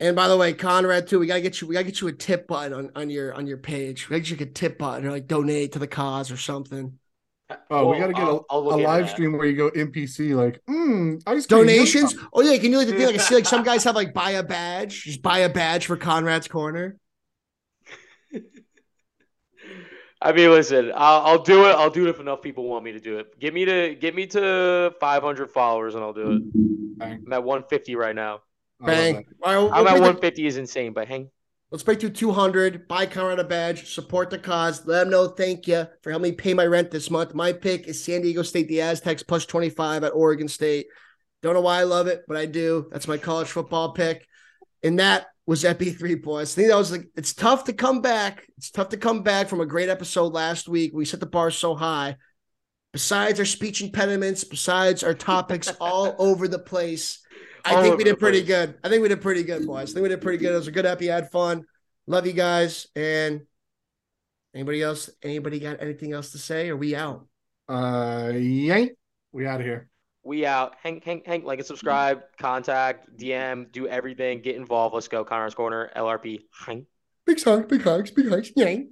And by the way, Conrad too, we gotta get you we gotta get you a tip button on, on your on your page. We gotta get you a tip button or like donate to the cause or something.
Oh, well, we gotta get I'll, a, I'll a live stream where you go NPC like mm, ice
donations. Oh yeah, you can do like the thing like I see like some guys have like buy a badge, just buy a badge for Conrad's corner.
I mean, listen, I'll, I'll, do it. I'll do it if enough people want me to do it. Get me to get me to 500 followers, and I'll do it. I'm at 150 right now.
Bang.
Right, I'm at 150 the, is insane, but hang.
Let's break through 200. Buy Conrad a badge. Support the cause. Let them know thank you for helping me pay my rent this month. My pick is San Diego State, the Aztecs, plus 25 at Oregon State. Don't know why I love it, but I do. That's my college football pick. And that was Epi three boys. I think that was like it's tough to come back. It's tough to come back from a great episode last week. We set the bar so high. Besides our speech impediments, besides our topics all over the place, I think we did pretty good. I think we did pretty good, boys. I think we did pretty good. It was a good epi. Had fun. Love you guys. And anybody else? Anybody got anything else to say? Are we out?
Uh, yank. We out of here.
We out. Hang, hang, hang. Like and subscribe. Contact. DM. Do everything. Get involved. Let's go. Connor's corner. LRP. Hang.
Big hugs. Big hugs. Big hugs. Yank.